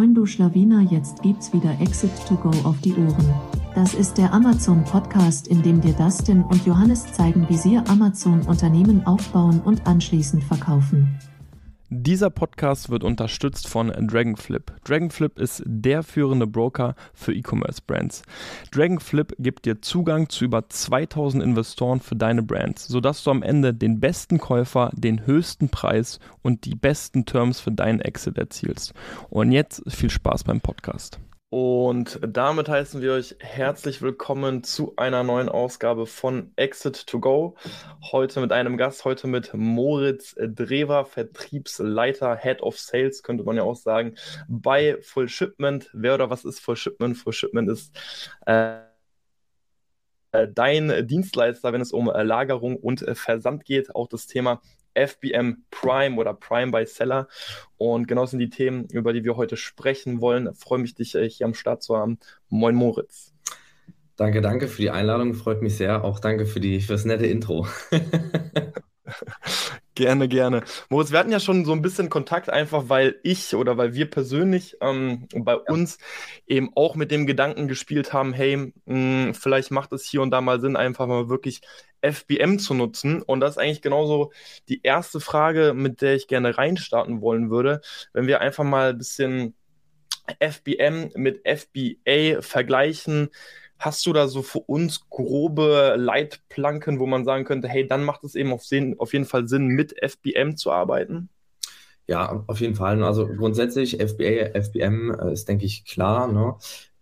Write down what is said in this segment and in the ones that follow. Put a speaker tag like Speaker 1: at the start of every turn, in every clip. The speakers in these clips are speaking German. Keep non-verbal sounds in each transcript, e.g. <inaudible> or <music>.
Speaker 1: Moin du Schlawiner, jetzt gibt's wieder Exit to Go auf die Ohren. Das ist der Amazon Podcast, in dem dir Dustin und Johannes zeigen, wie sie Amazon Unternehmen aufbauen und anschließend verkaufen.
Speaker 2: Dieser Podcast wird unterstützt von Dragonflip. Dragonflip ist der führende Broker für E-Commerce-Brands. Dragonflip gibt dir Zugang zu über 2000 Investoren für deine Brands, sodass du am Ende den besten Käufer, den höchsten Preis und die besten Terms für deinen Exit erzielst. Und jetzt viel Spaß beim Podcast. Und damit heißen wir euch herzlich willkommen zu einer neuen Ausgabe von Exit to Go. Heute mit einem Gast, heute mit Moritz Drewer, Vertriebsleiter, Head of Sales, könnte man ja auch sagen, bei Full Shipment. Wer oder was ist Full Shipment? Full Shipment ist äh, dein Dienstleister, wenn es um Lagerung und Versand geht. Auch das Thema FBM Prime oder Prime by Seller. Und genau sind die Themen, über die wir heute sprechen wollen. Ich freue mich, dich äh, hier am Start zu haben. Moin Moritz.
Speaker 3: Danke, danke für die Einladung. Freut mich sehr. Auch danke für, die, für das nette Intro. <laughs>
Speaker 2: Gerne, gerne. Moritz, wir hatten ja schon so ein bisschen Kontakt, einfach weil ich oder weil wir persönlich ähm, bei ja. uns eben auch mit dem Gedanken gespielt haben, hey, mh, hm, vielleicht macht es hier und da mal Sinn, einfach mal wirklich FBM zu nutzen. Und das ist eigentlich genauso die erste Frage, mit der ich gerne reinstarten wollen würde. Wenn wir einfach mal ein bisschen FBM mit FBA vergleichen, Hast du da so für uns grobe Leitplanken, wo man sagen könnte, hey, dann macht es eben auf, Sinn, auf jeden Fall Sinn, mit FBM zu arbeiten?
Speaker 3: Ja, auf jeden Fall. Also grundsätzlich FBA, FBM äh, ist, denke ich, klar. Ne?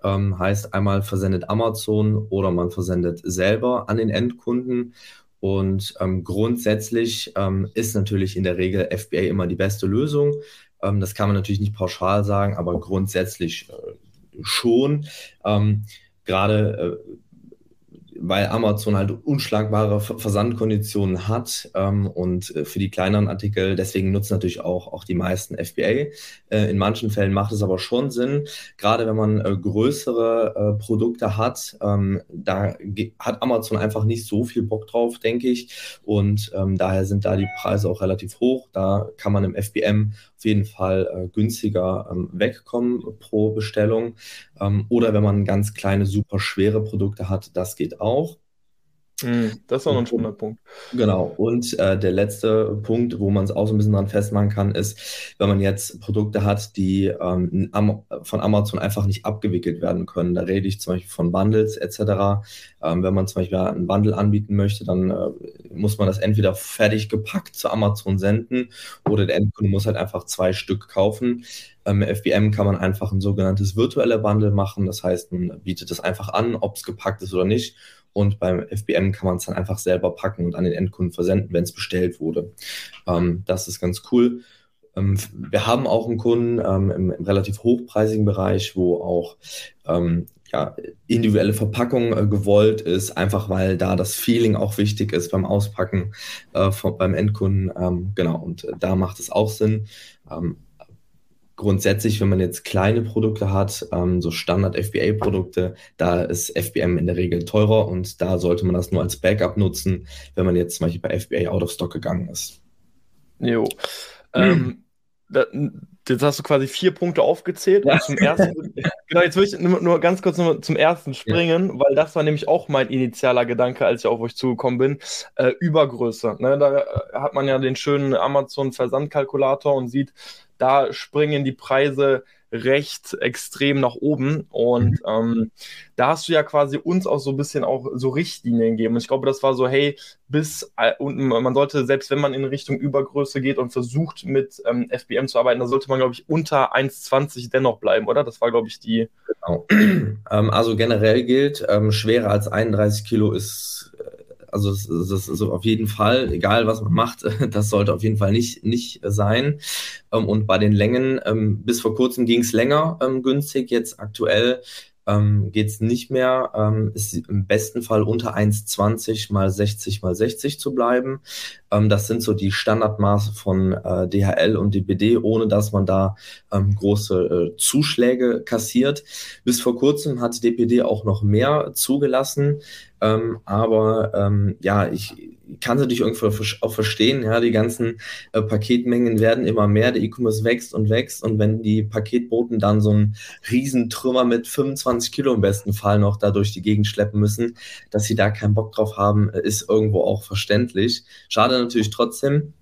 Speaker 3: Ähm, heißt einmal versendet Amazon oder man versendet selber an den Endkunden. Und ähm, grundsätzlich ähm, ist natürlich in der Regel FBA immer die beste Lösung. Ähm, das kann man natürlich nicht pauschal sagen, aber grundsätzlich äh, schon. Gerade äh, weil Amazon halt unschlagbare Versandkonditionen hat ähm, und äh, für die kleineren Artikel, deswegen nutzen natürlich auch, auch die meisten FBA. Äh, in manchen Fällen macht es aber schon Sinn, gerade wenn man äh, größere äh, Produkte hat, ähm, da hat Amazon einfach nicht so viel Bock drauf, denke ich. Und ähm, daher sind da die Preise auch relativ hoch. Da kann man im FBM auf jeden Fall äh, günstiger ähm, wegkommen pro Bestellung. Ähm, oder wenn man ganz kleine, super schwere Produkte hat, das geht auch.
Speaker 2: Hm, das ist auch noch ein spannender Punkt.
Speaker 3: Genau. Und äh, der letzte Punkt, wo man es auch so ein bisschen dran festmachen kann, ist, wenn man jetzt Produkte hat, die ähm, von Amazon einfach nicht abgewickelt werden können. Da rede ich zum Beispiel von Bundles etc. Ähm, wenn man zum Beispiel einen Bundle anbieten möchte, dann äh, muss man das entweder fertig gepackt zu Amazon senden oder der Endkunde muss halt einfach zwei Stück kaufen. Ähm, FBM kann man einfach ein sogenanntes virtuelle Bundle machen. Das heißt, man bietet es einfach an, ob es gepackt ist oder nicht und beim FBM kann man es dann einfach selber packen und an den Endkunden versenden, wenn es bestellt wurde. Ähm, das ist ganz cool. Ähm, wir haben auch einen Kunden ähm, im, im, relativ hochpreisigen Bereich, wo auch ähm, ja, individuelle Verpackung äh, gewollt ist, einfach weil da das Feeling auch wichtig ist beim Auspacken äh, von, beim Endkunden. Ähm, genau, und äh, da macht es auch Sinn. Ähm, grundsätzlich, wenn man jetzt kleine Produkte hat, ähm, so Standard-FBA-Produkte, da ist FBM in der Regel teurer und da sollte man das nur als Backup nutzen, wenn man jetzt zum Beispiel bei FBA out of stock gegangen ist.
Speaker 2: Jo. Ähm, da, jetzt hast du quasi vier Punkte aufgezählt. Ja. zum ersten, <laughs> genau, jetzt will ich nur, nur ganz kurz nur zum ersten springen, ja. weil das war nämlich auch mein initialer Gedanke, als ich auf euch zugekommen bin. Äh, Übergröße. Ne? Da hat man ja den schönen Amazon-Versandkalkulator und sieht, da springen die Preise recht extrem nach oben. Und mhm. ähm, da hast du ja quasi uns auch so ein bisschen auch so Richtlinien gegeben. Und ich glaube, das war so, hey, bis äh, und man sollte, selbst wenn man in Richtung Übergröße geht und versucht mit ähm, FBM zu arbeiten, da sollte man, glaube ich, unter 1,20 dennoch bleiben, oder? Das war, glaube ich, die.
Speaker 3: Genau. <clears throat> Ähm, also generell gilt, ähm, schwerer als 31 Kilo ist also das, das ist auf jeden Fall, egal was man macht, <laughs> das sollte auf jeden Fall nicht, nicht sein. Ähm, und bei den Längen, ähm, bis vor kurzem ging es länger ähm, günstig, jetzt aktuell ähm, geht es nicht mehr. Ähm, ist im besten Fall unter 1,20 mal 60 mal 60 zu bleiben. Ähm, das sind so die Standardmaße von äh, DHL und DPD, ohne dass man da ähm, große äh, Zuschläge kassiert. Bis vor kurzem hat DPD auch noch mehr zugelassen. Ähm, aber ähm, ja, ich kann natürlich irgendwo auch verstehen, ja, die ganzen äh, Paketmengen werden immer mehr, der E-Commerce wächst und wächst und wenn die Paketboten dann so einen Riesentrümmer mit 25 Kilo im besten Fall noch da durch die Gegend schleppen müssen, dass sie da keinen Bock drauf haben, äh, ist irgendwo auch verständlich. Schade natürlich trotzdem.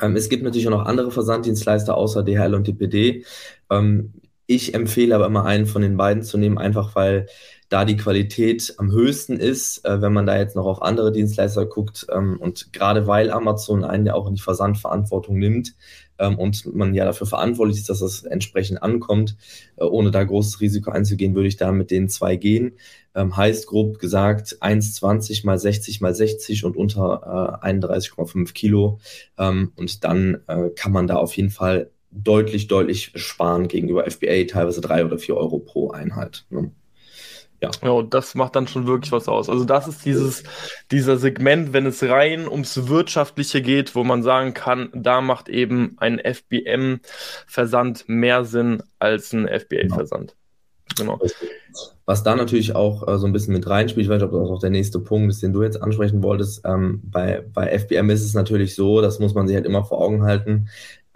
Speaker 3: Ähm, es gibt natürlich auch noch andere Versanddienstleister außer DHL und DPD. Ähm, ich empfehle aber immer einen von den beiden zu nehmen, einfach weil da die Qualität am höchsten ist, äh, wenn man da jetzt noch auf andere Dienstleister guckt ähm, und gerade weil Amazon einen ja auch in die Versandverantwortung nimmt ähm, und man ja dafür verantwortlich ist, dass das entsprechend ankommt, äh, ohne da großes Risiko einzugehen, würde ich da mit den zwei gehen. Ähm, heißt grob gesagt 1,20 mal 60 mal 60 und unter äh, 31,5 Kilo ähm, und dann äh, kann man da auf jeden Fall deutlich, deutlich sparen gegenüber FBA, teilweise drei oder vier Euro pro Einheit. Ne?
Speaker 2: Ja. ja, und das macht dann schon wirklich was aus. Also das ist dieses, dieser Segment, wenn es rein ums Wirtschaftliche geht, wo man sagen kann, da macht eben ein FBM-Versand mehr Sinn als ein FBA-Versand.
Speaker 3: Genau. Was da natürlich auch äh, so ein bisschen mit reinspielt, ich weiß nicht, ob das auch der nächste Punkt ist, den du jetzt ansprechen wolltest. Ähm, bei, bei FBM ist es natürlich so, das muss man sich halt immer vor Augen halten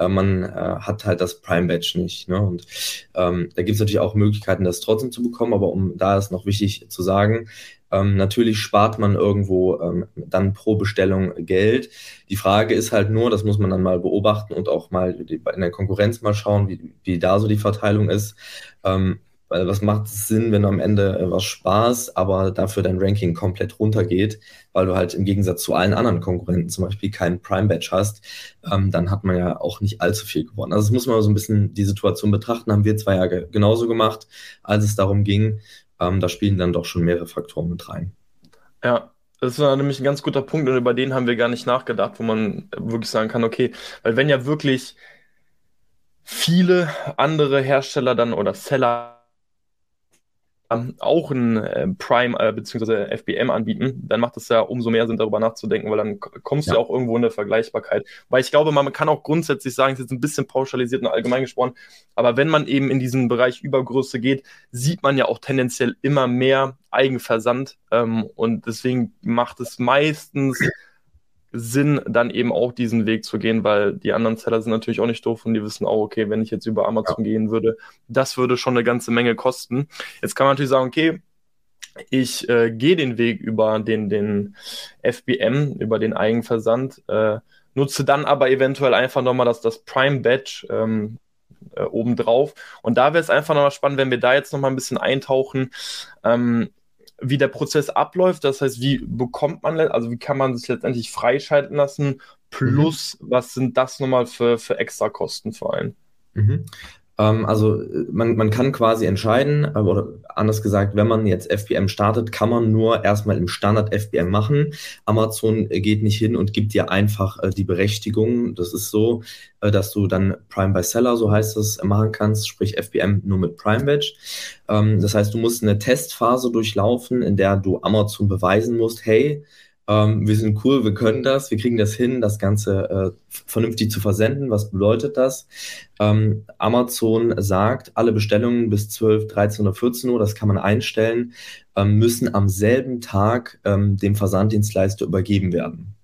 Speaker 3: äh, man äh, hat halt das Prime Badge nicht. Ne? Und ähm, da gibt es natürlich auch Möglichkeiten, das trotzdem zu bekommen, aber um da ist noch wichtig zu sagen, ähm, natürlich spart man irgendwo ähm, dann pro Bestellung Geld. Die Frage ist halt nur, das muss man dann mal beobachten und auch mal in der Konkurrenz mal schauen, wie, wie da so die Verteilung ist. Ähm, weil was macht es Sinn, wenn du am Ende äh, was sparst, aber dafür dein Ranking komplett runtergeht, weil du halt im Gegensatz zu allen anderen Konkurrenten zum Beispiel keinen Prime Badge hast, ähm, dann hat man ja auch nicht allzu viel gewonnen. Also das muss man so ein bisschen die Situation betrachten, haben wir zwei Jahre genauso gemacht, als es darum ging. Ähm, da spielen dann doch schon mehrere Faktoren mit rein.
Speaker 2: Ja, das ist nämlich ein ganz guter Punkt und über den haben wir gar nicht nachgedacht, wo man wirklich sagen kann, okay, weil wenn ja wirklich viele andere Hersteller dann oder Seller auch ein äh, Prime äh, bzw. FBM anbieten, dann macht es ja umso mehr Sinn, darüber nachzudenken, weil dann kommst ja. du ja auch irgendwo in der Vergleichbarkeit. Weil ich glaube, man kann auch grundsätzlich sagen, es ist jetzt ein bisschen pauschalisiert und allgemein gesprochen, aber wenn man eben in diesen Bereich Übergröße geht, sieht man ja auch tendenziell immer mehr Eigenversand ähm, und deswegen macht es meistens Sinn, dann eben auch diesen Weg zu gehen, weil die anderen Seller sind natürlich auch nicht doof und die wissen auch, okay, wenn ich jetzt über Amazon ja. gehen würde, das würde schon eine ganze Menge kosten. Jetzt kann man natürlich sagen, okay, ich äh, gehe den Weg über den, den FBM, über den Eigenversand, äh, nutze dann aber eventuell einfach nochmal das, das Prime Badge ähm, äh, obendrauf. Und da wäre es einfach nochmal spannend, wenn wir da jetzt nochmal ein bisschen eintauchen. Ähm, wie der Prozess abläuft. Das heißt, wie bekommt man, also wie kann man sich letztendlich freischalten lassen? Plus, mhm. was sind das nochmal für, für Extrakosten vor allem?
Speaker 3: Mhm. Ähm, also man, man kann quasi entscheiden, äh, oder anders gesagt, wenn man jetzt FBM startet, kann man nur erstmal im Standard FBM machen. Amazon geht nicht hin und gibt dir einfach äh, die Berechtigung. Das ist so, äh, dass du dann Prime by Seller, so heißt es, machen kannst, sprich FBM nur mit Prime Badge. Ähm, das heißt, du musst eine Testphase durchlaufen, in der du Amazon beweisen musst, hey, ähm, wir sind cool, wir können das, wir kriegen das hin, das Ganze äh, vernünftig zu versenden. Was bedeutet das? Ähm, Amazon sagt, alle Bestellungen bis 12, 13 oder 14 Uhr, das kann man einstellen, ähm, müssen am selben Tag ähm, dem Versanddienstleister übergeben werden.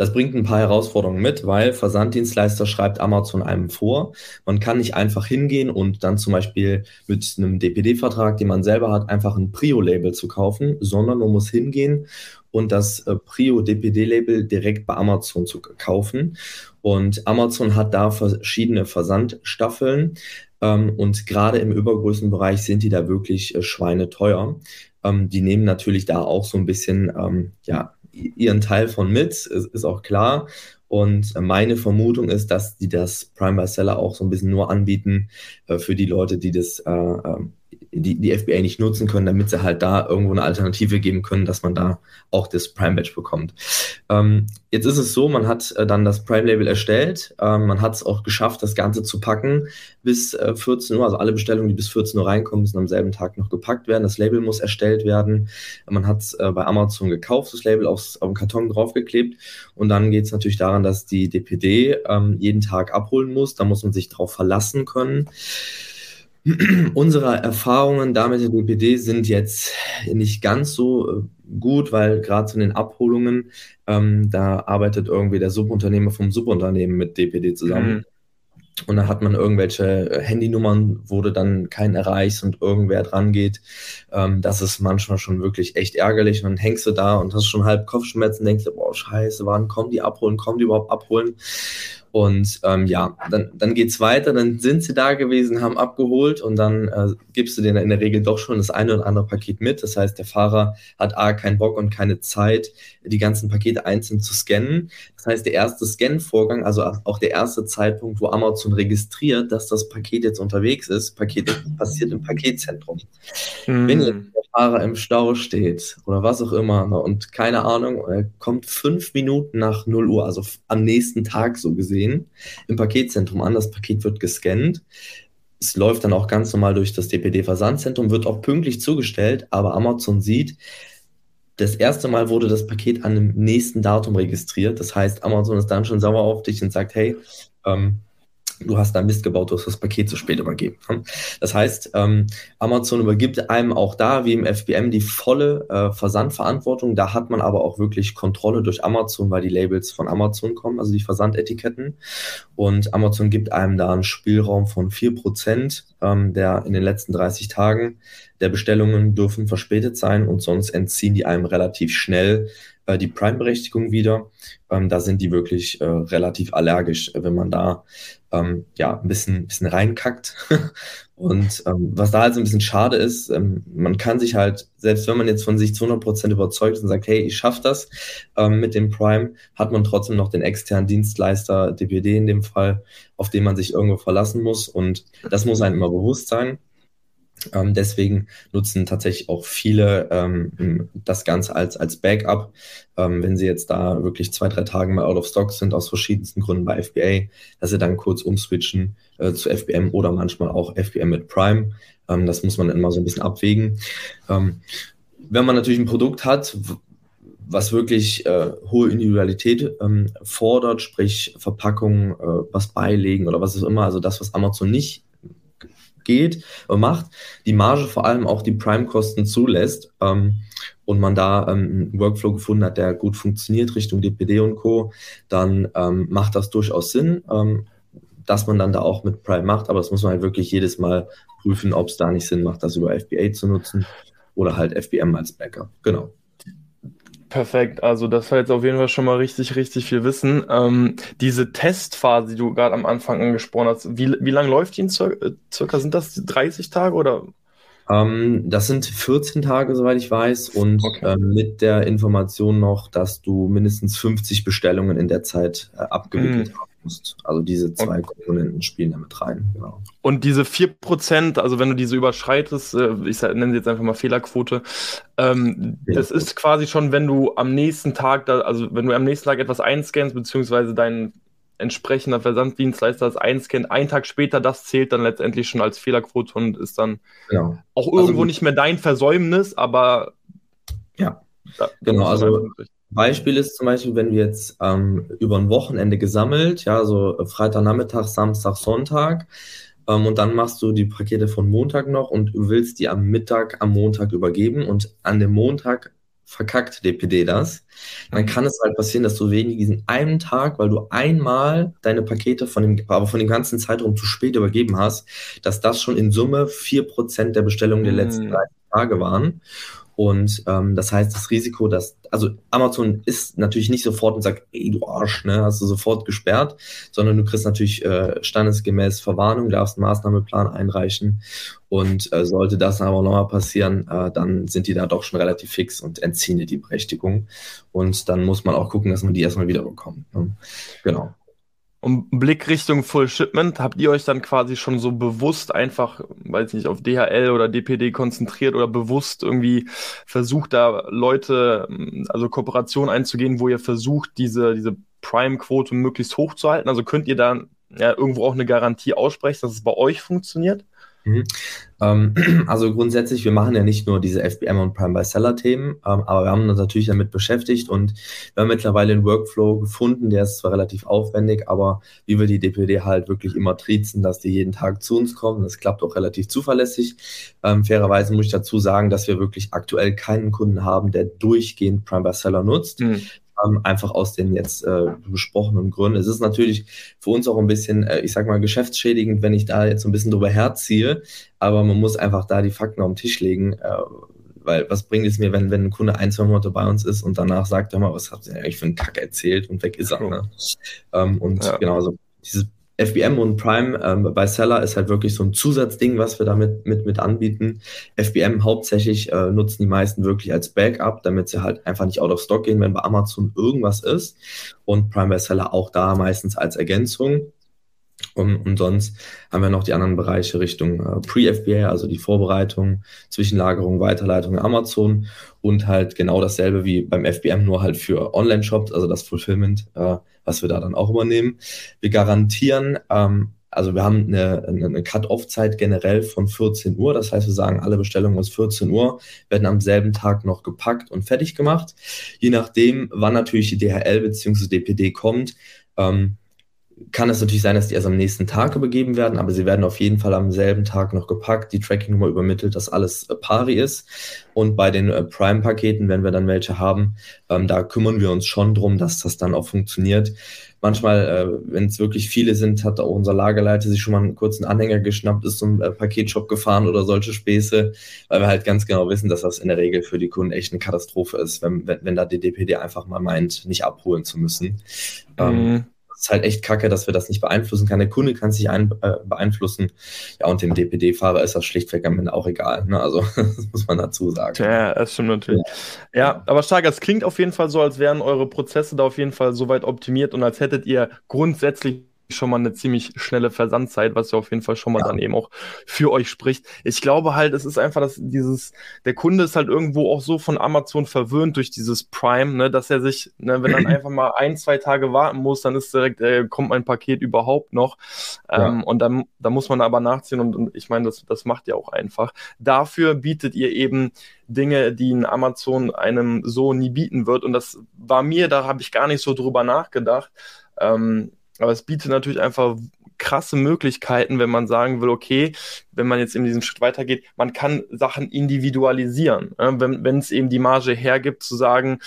Speaker 3: Das bringt ein paar Herausforderungen mit, weil Versanddienstleister schreibt Amazon einem vor. Man kann nicht einfach hingehen und dann zum Beispiel mit einem DPD-Vertrag, den man selber hat, einfach ein Prio-Label zu kaufen, sondern man muss hingehen und das äh, Prio DPD-Label direkt bei Amazon zu kaufen. Und Amazon hat da verschiedene Versandstaffeln. Ähm, und gerade im Übergrößenbereich sind die da wirklich äh, schweineteuer. Ähm, die nehmen natürlich da auch so ein bisschen, ähm, ja, ihren Teil von mit, ist, ist auch klar. Und meine Vermutung ist, dass die das Prime by Seller auch so ein bisschen nur anbieten äh, für die Leute, die das äh, ähm, die, die FBA nicht nutzen können, damit sie halt da irgendwo eine Alternative geben können, dass man da auch das Prime Badge bekommt. Ähm, jetzt ist es so, man hat äh, dann das Prime Label erstellt, ähm, man hat es auch geschafft, das Ganze zu packen bis äh, 14 Uhr, also alle Bestellungen, die bis 14 Uhr reinkommen, müssen am selben Tag noch gepackt werden. Das Label muss erstellt werden. Man hat es äh, bei Amazon gekauft, das Label aufs, auf den Karton draufgeklebt und dann geht es natürlich daran, dass die DPD ähm, jeden Tag abholen muss. Da muss man sich darauf verlassen können. <clears throat> Unsere Erfahrungen damit der DPD sind jetzt nicht ganz so äh, gut, weil gerade zu den Abholungen, ähm, da arbeitet irgendwie der Subunternehmer vom Subunternehmen mit DPD zusammen. Mhm. Und da hat man irgendwelche äh, Handynummern, wurde dann kein erreicht und irgendwer dran geht. Ähm, das ist manchmal schon wirklich echt ärgerlich. Und dann hängst du da und hast schon halb Kopfschmerzen, denkst du, boah, scheiße, wann kommen die abholen, kommen die überhaupt abholen? Und ähm, ja, dann, dann geht's weiter, dann sind sie da gewesen, haben abgeholt und dann äh, gibst du denen in der Regel doch schon das eine oder andere Paket mit. Das heißt, der Fahrer hat A, keinen Bock und keine Zeit, die ganzen Pakete einzeln zu scannen. Das heißt, der erste Scan-Vorgang, also auch der erste Zeitpunkt, wo Amazon registriert, dass das Paket jetzt unterwegs ist, Paket <laughs> passiert im Paketzentrum. Mhm. Wenn jetzt der Fahrer im Stau steht oder was auch immer ne, und keine Ahnung, er kommt fünf Minuten nach 0 Uhr, also am nächsten Tag so gesehen, im Paketzentrum an, das Paket wird gescannt. Es läuft dann auch ganz normal durch das DPD-Versandzentrum, wird auch pünktlich zugestellt, aber Amazon sieht, das erste Mal wurde das Paket an dem nächsten Datum registriert. Das heißt, Amazon ist dann schon sauer auf dich und sagt, hey, ähm, du hast da Mist gebaut, du hast das Paket zu spät übergeben. Das heißt, ähm, Amazon übergibt einem auch da, wie im FBM, die volle äh, Versandverantwortung. Da hat man aber auch wirklich Kontrolle durch Amazon, weil die Labels von Amazon kommen, also die Versandetiketten. Und Amazon gibt einem da einen Spielraum von 4%, ähm, der in den letzten 30 Tagen der Bestellungen dürfen verspätet sein und sonst entziehen die einem relativ schnell äh, die Prime-Berechtigung wieder. Ähm, da sind die wirklich äh, relativ allergisch, wenn man da ähm, ja ein bisschen, bisschen reinkackt. <laughs> und ähm, was da halt so ein bisschen schade ist, ähm, man kann sich halt, selbst wenn man jetzt von sich zu 100% überzeugt und sagt, hey, ich schaffe das ähm, mit dem Prime, hat man trotzdem noch den externen Dienstleister, DPD in dem Fall, auf den man sich irgendwo verlassen muss. Und das muss einem immer bewusst sein. Ähm, deswegen nutzen tatsächlich auch viele ähm, das Ganze als, als Backup. Ähm, wenn sie jetzt da wirklich zwei, drei Tage mal out of stock sind, aus verschiedensten Gründen bei FBA, dass sie dann kurz umswitchen äh, zu FBM oder manchmal auch FBM mit Prime. Ähm, das muss man immer so ein bisschen abwägen. Ähm, wenn man natürlich ein Produkt hat, was wirklich äh, hohe Individualität ähm, fordert, sprich Verpackung, äh, was beilegen oder was auch immer, also das, was Amazon nicht geht und macht, die Marge vor allem auch die Prime-Kosten zulässt ähm, und man da ähm, einen Workflow gefunden hat, der gut funktioniert Richtung DPD und Co., dann ähm, macht das durchaus Sinn, ähm, dass man dann da auch mit Prime macht, aber das muss man halt wirklich jedes Mal prüfen, ob es da nicht Sinn macht, das über FBA zu nutzen oder halt FBM als Backup. Genau.
Speaker 2: Perfekt, also das war jetzt auf jeden Fall schon mal richtig, richtig viel Wissen. Ähm, diese Testphase, die du gerade am Anfang angesprochen hast, wie, wie lange läuft die in circa, äh, circa? Sind das 30 Tage oder?
Speaker 3: Ähm, das sind 14 Tage, soweit ich weiß, und okay. ähm, mit der Information noch, dass du mindestens 50 Bestellungen in der Zeit äh, abgewickelt hm. hast musst. Also diese zwei und, Komponenten spielen damit rein. Genau.
Speaker 2: Und diese 4%, also wenn du diese überschreitest, äh, ich nenne sie jetzt einfach mal Fehlerquote, ähm, das ist quasi schon, wenn du am nächsten Tag, da, also wenn du am nächsten Tag etwas einscannst, beziehungsweise dein entsprechender Versanddienstleister das einscannt, einen Tag später, das zählt dann letztendlich schon als Fehlerquote und ist dann genau. auch irgendwo also, nicht mehr dein Versäumnis, aber
Speaker 3: ja, da, genau, also Beispiel ist zum Beispiel, wenn wir jetzt ähm, über ein Wochenende gesammelt, ja, so Freitagnachmittag, Samstag, Sonntag, ähm, und dann machst du die Pakete von Montag noch und willst die am Mittag am Montag übergeben und an dem Montag verkackt DPD das, dann kann es halt passieren, dass du wegen diesen einen Tag, weil du einmal deine Pakete von dem, aber von dem ganzen Zeitraum zu spät übergeben hast, dass das schon in Summe 4% der Bestellungen der letzten 30 hm. Tage waren. Und ähm, das heißt, das Risiko, dass, also Amazon ist natürlich nicht sofort und sagt, ey, du Arsch, ne, hast du sofort gesperrt, sondern du kriegst natürlich äh, standesgemäß Verwarnung, darfst einen Maßnahmeplan einreichen. Und äh, sollte das aber nochmal passieren, äh, dann sind die da doch schon relativ fix und entziehen dir die Berechtigung. Und dann muss man auch gucken, dass man die erstmal wiederbekommt. Ne? Genau.
Speaker 2: Und Blick Richtung Full Shipment, habt ihr euch dann quasi schon so bewusst einfach, weiß nicht, auf DHL oder DPD konzentriert oder bewusst irgendwie versucht, da Leute, also Kooperation einzugehen, wo ihr versucht, diese, diese Prime-Quote möglichst hoch zu halten? Also könnt ihr da ja, irgendwo auch eine Garantie aussprechen, dass es bei euch funktioniert?
Speaker 3: Mhm. Ähm, <clears throat> also grundsätzlich, wir machen ja nicht nur diese FBM und Prime by Seller Themen, ähm, aber wir haben uns natürlich damit beschäftigt und wir haben mittlerweile einen Workflow gefunden, der ist zwar relativ aufwendig, aber wie wir die DPD halt wirklich immer triezen, dass die jeden Tag zu uns kommen, das klappt auch relativ zuverlässig. Ähm, fairerweise muss ich dazu sagen, dass wir wirklich aktuell keinen Kunden haben, der durchgehend Prime by Seller nutzt. Mhm ähm, einfach aus den jetzt äh, besprochenen Gründen. Es ist natürlich für uns auch ein bisschen, äh, ich sag mal, geschäftsschädigend, wenn ich da jetzt so ein bisschen drüber herziehe, aber man muss einfach da die Fakten auf den Tisch legen. Äh, weil was bringt es mir, wenn, wenn ein Kunde ein, zwei Monate bei uns ist und danach sagt, hör mal, was habt ihr eigentlich für einen Kack erzählt und weg ist er. Ne? Ähm, und ja. genau, so dieses FBM und Prime ähm, bei Seller ist halt wirklich so ein Zusatzding, was wir damit mit, mit anbieten. FBM hauptsächlich äh, nutzen die meisten wirklich als Backup, damit sie halt einfach nicht out of stock gehen, wenn bei Amazon irgendwas ist. Und Prime bei Seller auch da meistens als Ergänzung. Und, und sonst haben wir noch die anderen Bereiche Richtung äh, Pre-FBA, also die Vorbereitung, Zwischenlagerung, Weiterleitung Amazon und halt genau dasselbe wie beim FBM, nur halt für Online-Shops, also das Fulfillment, äh, was wir da dann auch übernehmen. Wir garantieren, ähm, also wir haben eine, eine Cut-Off-Zeit generell von 14 Uhr. Das heißt, wir sagen, alle Bestellungen bis 14 Uhr werden am selben Tag noch gepackt und fertig gemacht. Je nachdem, wann natürlich die DHL bzw. DPD kommt, ähm, kann es natürlich sein, dass die erst am nächsten Tag übergeben werden, aber sie werden auf jeden Fall am selben Tag noch gepackt, die Tracking-Nummer übermittelt, dass alles äh, pari ist. Und bei den äh, Prime-Paketen, wenn wir dann welche haben, ähm, da kümmern wir uns schon drum, dass das dann auch funktioniert. Manchmal, äh, wenn es wirklich viele sind, hat auch unser Lagerleiter sich schon mal einen kurzen Anhänger geschnappt, ist zum äh, Paketshop gefahren oder solche Späße, weil wir halt ganz genau wissen, dass das in der Regel für die Kunden echt eine Katastrophe ist, wenn, wenn, wenn da die DPD einfach mal meint, nicht abholen zu müssen. Ähm, mhm. Ähm, ist halt echt kacke, dass wir das nicht beeinflussen kann. Der Kunde kann sich ein, äh, beeinflussen. Ja, und dem DPD-Fahrer ist das schlichtweg am Ende auch egal. Ne? Also, <laughs> das muss man dazu sagen.
Speaker 2: Ja, das stimmt natürlich. Ja, ja aber stark, es klingt auf jeden Fall so, als wären eure Prozesse da auf jeden Fall so weit optimiert und als hättet ihr grundsätzlich schon mal eine ziemlich schnelle Versandzeit, was ja auf jeden Fall schon mal ja. dann eben auch für euch spricht. Ich glaube halt, es ist einfach, dass dieses, der Kunde ist halt irgendwo auch so von Amazon verwöhnt durch dieses Prime, ne, dass er sich, ne, wenn dann <clears throat> einfach mal ein, zwei Tage warten muss, dann ist direkt, äh, kommt mein Paket überhaupt noch. Ähm, ja. Und dann, da muss man aber nachziehen und, und ich meine, das, das macht ja auch einfach. Dafür bietet ihr eben Dinge, die ein Amazon einem so nie bieten wird. Und das war mir, da habe ich gar nicht so drüber nachgedacht. Ähm, aber es bietet natürlich einfach krasse Möglichkeiten, wenn man sagen will, okay, wenn man jetzt in diesen Schritt weitergeht, man kann Sachen individualisieren. Ja, wenn es eben die Marge hergibt, zu sagen,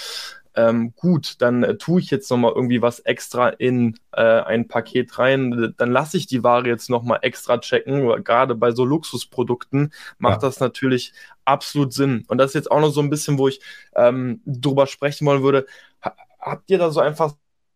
Speaker 2: ähm, gut, dann äh, tue ich jetzt nochmal irgendwie was extra in äh, ein Paket rein, dann lasse ich die Ware jetzt nochmal extra checken. Gerade bei so Luxusprodukten macht ja. das natürlich absolut Sinn. Und das ist jetzt auch noch so ein bisschen, wo ich ähm, drüber sprechen wollen würde. Ha habt ihr da so einfach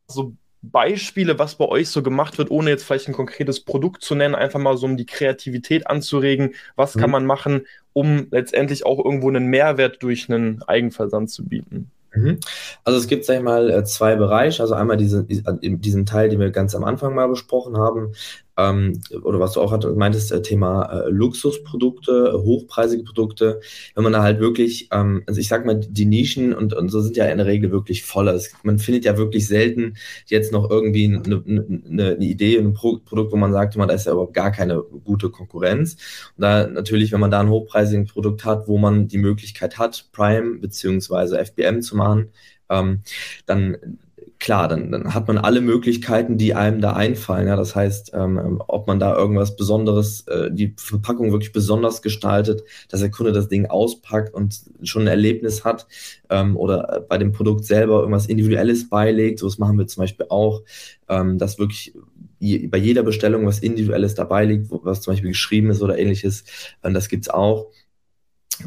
Speaker 2: so Beispiele, was bei euch so gemacht wird, ohne jetzt vielleicht ein konkretes Produkt zu nennen, einfach mal so um die Kreativität anzuregen. Was mhm. kann man machen, um letztendlich auch irgendwo einen Mehrwert durch einen Eigenversand zu bieten?
Speaker 3: Mhm. Also es gibt, sag ich mal, äh, zwei Bereiche. Also einmal diesen, diesen Teil, den wir ganz am Anfang mal besprochen haben, ähm, oder was du auch meintest, äh, Thema äh, Luxusprodukte, hochpreisige Produkte, wenn man da halt wirklich, ähm, also ich sag mal, die Nischen und, und so sind ja in der Regel wirklich voller. Man findet ja wirklich selten jetzt noch irgendwie eine, eine, eine Idee, ein Pro Produkt, wo man sagt, man, da ist ja überhaupt gar keine gute Konkurrenz. Und da natürlich, wenn man da ein hochpreisiges Produkt hat, wo man die Möglichkeit hat, Prime beziehungsweise FBM zu machen, ähm, dann klar, dann, dann hat man alle Möglichkeiten, die einem da einfallen. Ja, das heißt, ähm, ob man da irgendwas Besonderes, äh, die Verpackung wirklich besonders gestaltet, dass der Kunde das Ding auspackt und schon ein Erlebnis hat ähm, oder bei dem Produkt selber irgendwas Individuelles beilegt. So was machen wir zum Beispiel auch, ähm, dass wirklich je, bei jeder Bestellung was Individuelles dabei liegt, was zum Beispiel geschrieben ist oder ähnliches. Ähm, das gibt's auch.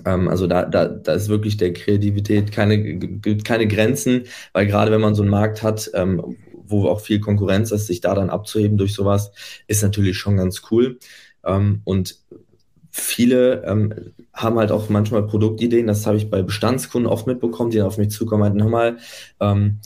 Speaker 3: Ähm, also da, da, da ist wirklich der Kreativität keine, keine Grenzen, weil gerade wenn man so einen Markt hat, ähm, wo auch viel Konkurrenz ist, sich da dann abzuheben durch sowas, ist natürlich schon ganz cool. Ähm, und viele ähm, haben halt auch manchmal Produktideen, das habe ich bei Bestandskunden oft mitbekommen, die dann auf mich zukommen, halt nochmal, ähm,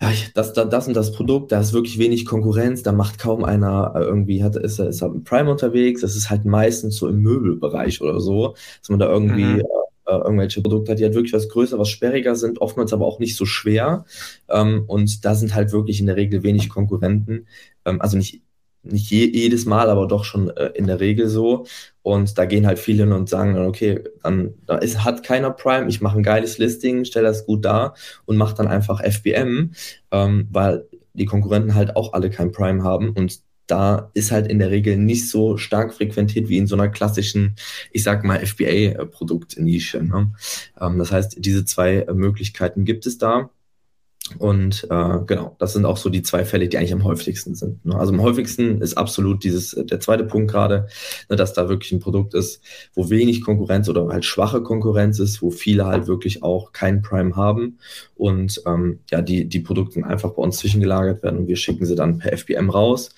Speaker 3: ja, das, das, das und das Produkt, da ist wirklich wenig Konkurrenz, da macht kaum einer äh, irgendwie, hat, ist, ist halt Prime unterwegs, das ist halt meistens so im Möbelbereich oder so, dass man da irgendwie mhm. äh, äh irgendwelche Produkte hat, die halt wirklich was größer, was sperriger sind, oftmals aber auch nicht so schwer. Ähm, und da sind halt wirklich in der Regel wenig Konkurrenten. Ähm, also nicht nicht je, jedes Mal, aber doch schon äh, in der Regel so. Und da gehen halt viele hin und sagen okay, dann da ist, hat keiner Prime, ich mache ein geiles Listing, stelle das gut dar und mache dann einfach FBM, ähm, weil die Konkurrenten halt auch alle kein Prime haben und da ist halt in der Regel nicht so stark frequentiert wie in so einer klassischen, ich sag mal, FBA-Produkt-Nische. Ne? Ähm, das heißt, diese zwei Möglichkeiten gibt es da. Und äh, genau, das sind auch so die zwei Fälle, die eigentlich am häufigsten sind. Ne? Also am häufigsten ist absolut dieses, der zweite Punkt gerade, ne, dass da wirklich ein Produkt ist, wo wenig Konkurrenz oder halt schwache Konkurrenz ist, wo viele halt wirklich auch keinen Prime haben und ähm, ja, die, die Produkte einfach bei uns zwischengelagert werden und wir schicken sie dann per FBM raus.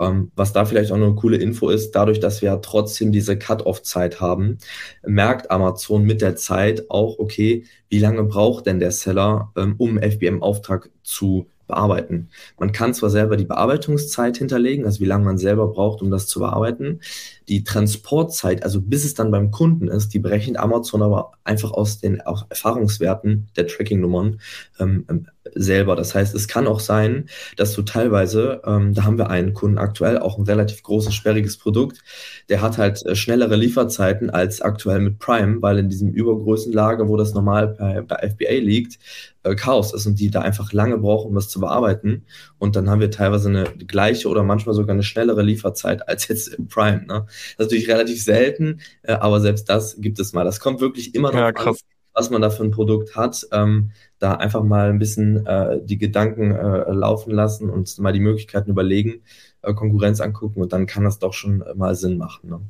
Speaker 3: Ähm, was da vielleicht auch eine coole Info ist, dadurch, dass wir ja trotzdem diese Cut-off-Zeit haben, merkt Amazon mit der Zeit auch, okay, wie lange braucht denn der Seller, ähm, um FBM-Auftrag zu bearbeiten. Man kann zwar selber die Bearbeitungszeit hinterlegen, also wie lange man selber braucht, um das zu bearbeiten. Die Transportzeit, also bis es dann beim Kunden ist, die berechnet Amazon aber einfach aus den aus Erfahrungswerten der Tracking-Nummern ähm, ähm, selber. Das heißt, es kann auch sein, dass du teilweise, ähm, da haben wir einen Kunden aktuell, auch ein relativ großes, sperriges Produkt, der hat halt äh, schnellere Lieferzeiten als aktuell mit Prime, weil in diesem Übergrößenlager, wo das normal bei, bei FBA liegt, äh, Chaos ist und die da einfach lange brauchen, um das zu bearbeiten. Und dann haben wir teilweise eine gleiche oder manchmal sogar eine schnellere Lieferzeit als jetzt im Prime. Ne? Das ist natürlich relativ selten, äh, aber selbst das gibt es mal. Das kommt wirklich immer noch ja, an, was man da für ein Produkt hat. Ähm, da einfach mal ein bisschen äh, die Gedanken äh, laufen lassen und mal die Möglichkeiten überlegen, äh, Konkurrenz angucken und dann kann das doch schon mal Sinn machen. Ne?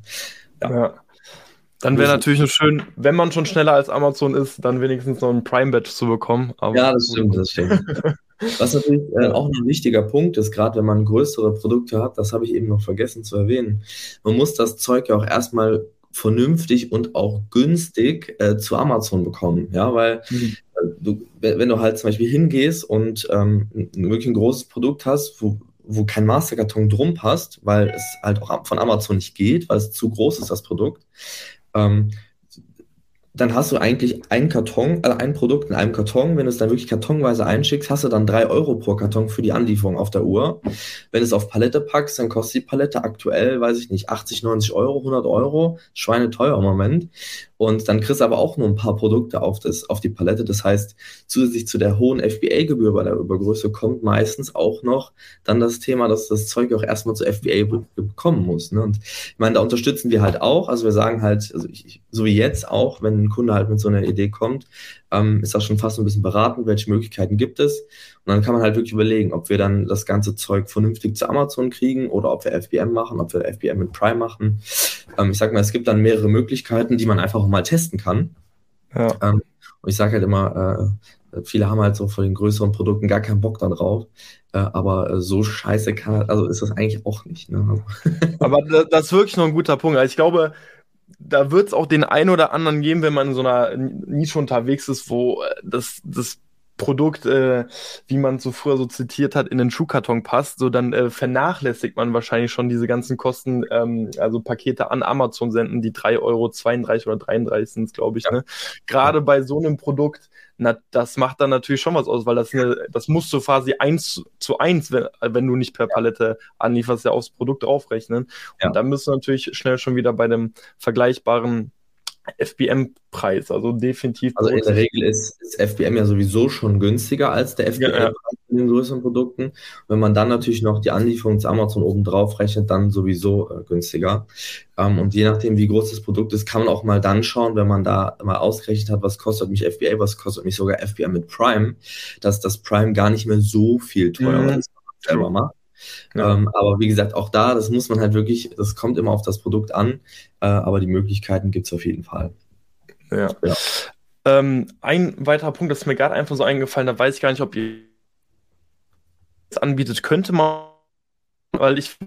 Speaker 2: Ja. ja. Dann wäre natürlich schön, wenn man schon schneller als Amazon ist, dann wenigstens noch ein Prime-Badge zu bekommen.
Speaker 3: Aber ja, das stimmt, das stimmt. <laughs> Was natürlich äh, auch ein wichtiger Punkt ist, gerade wenn man größere Produkte hat, das habe ich eben noch vergessen zu erwähnen. Man muss das Zeug ja auch erstmal vernünftig und auch günstig äh, zu Amazon bekommen. Ja, weil mhm. äh, du, wenn du halt zum Beispiel hingehst und ähm, wirklich ein großes Produkt hast, wo, wo kein Masterkarton drum passt, weil es halt auch von Amazon nicht geht, weil es zu groß ist, das Produkt, ähm, dann hast du eigentlich einen Karton, also ein Produkt in einem Karton. Wenn du es dann wirklich kartonweise einschickst, hast du dann drei Euro pro Karton für die Anlieferung auf der Uhr. Wenn du es auf Palette packst, dann kostet die Palette aktuell, weiß ich nicht, 80, 90 Euro, 100 Euro. Schweineteuer im Moment. Und dann kriegst du aber auch nur ein paar Produkte auf, das, auf die Palette. Das heißt, zusätzlich zu der hohen FBA-Gebühr bei der Übergröße kommt meistens auch noch dann das Thema, dass das Zeug auch erstmal zur FBA bekommen muss. Ne? Und ich meine, da unterstützen wir halt auch. Also wir sagen halt, also ich, so wie jetzt auch, wenn ein Kunde halt mit so einer Idee kommt, ähm, ist das schon fast ein bisschen beratend, welche Möglichkeiten gibt es. Und dann kann man halt wirklich überlegen, ob wir dann das ganze Zeug vernünftig zu Amazon kriegen oder ob wir FBM machen, ob wir FBM mit Prime machen. Ähm, ich sag mal, es gibt dann mehrere Möglichkeiten, die man einfach mal testen kann. Ja. Ähm, und ich sage halt immer, äh, viele haben halt so von den größeren Produkten gar keinen Bock darauf. Äh, aber äh, so scheiße kann, also ist das eigentlich auch nicht. Ne? <laughs>
Speaker 2: aber das ist wirklich noch ein guter Punkt. Also ich glaube, da wird es auch den einen oder anderen geben, wenn man in so einer Nische unterwegs ist, wo äh, das, das Produkt, äh, wie man so früher so zitiert hat, in den Schuhkarton passt, so dann äh, vernachlässigt man wahrscheinlich schon diese ganzen Kosten, ähm, also Pakete an Amazon senden, die 3,32 Euro oder 33 sind glaube ich. Ja. Ne? Gerade ja. bei so einem Produkt, na, das macht dann natürlich schon was aus, weil das, eine, das musst du quasi eins zu eins, wenn, wenn du nicht per Palette anlieferst, ja aufs Produkt aufrechnen. Und dann müsst du natürlich schnell schon wieder bei dem vergleichbaren FBM-Preis, also definitiv.
Speaker 3: Also in der Regel ist, ist, FBM ja sowieso schon günstiger als der FBM ja, ja. in den größeren Produkten. Und wenn man dann natürlich noch die Anlieferung zu Amazon oben drauf rechnet, dann sowieso äh, günstiger. Ähm, und je nachdem, wie groß das Produkt ist, kann man auch mal dann schauen, wenn man da mal ausgerechnet hat, was kostet mich FBA, was kostet mich sogar FBM mit Prime, dass das Prime gar nicht mehr so viel teurer mhm. ist, selber macht. Ja. Ähm, aber wie gesagt, auch da, das muss man halt wirklich, das kommt immer auf das Produkt an, äh, aber die Möglichkeiten gibt es auf jeden Fall.
Speaker 2: Ja. ja. Ähm, ein weiterer Punkt, das ist mir gerade einfach so eingefallen, da weiß ich gar nicht, ob ihr es anbietet, könnte man, weil ich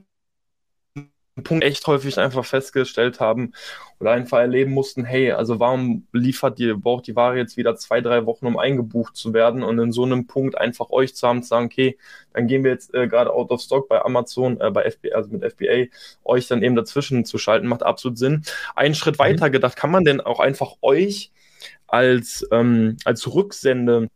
Speaker 2: Punkt echt häufig einfach festgestellt haben oder einfach erleben mussten, hey, also warum liefert die, braucht die Ware jetzt wieder zwei, drei Wochen, um eingebucht zu werden und in so einem Punkt einfach euch zu haben, zu sagen, okay, dann gehen wir jetzt äh, gerade out of stock bei Amazon, äh, bei FBA, also mit FBA, euch dann eben dazwischen zu schalten, macht absolut Sinn. Einen Schritt mhm. weiter gedacht, kann man denn auch einfach euch als, ähm, als Rücksende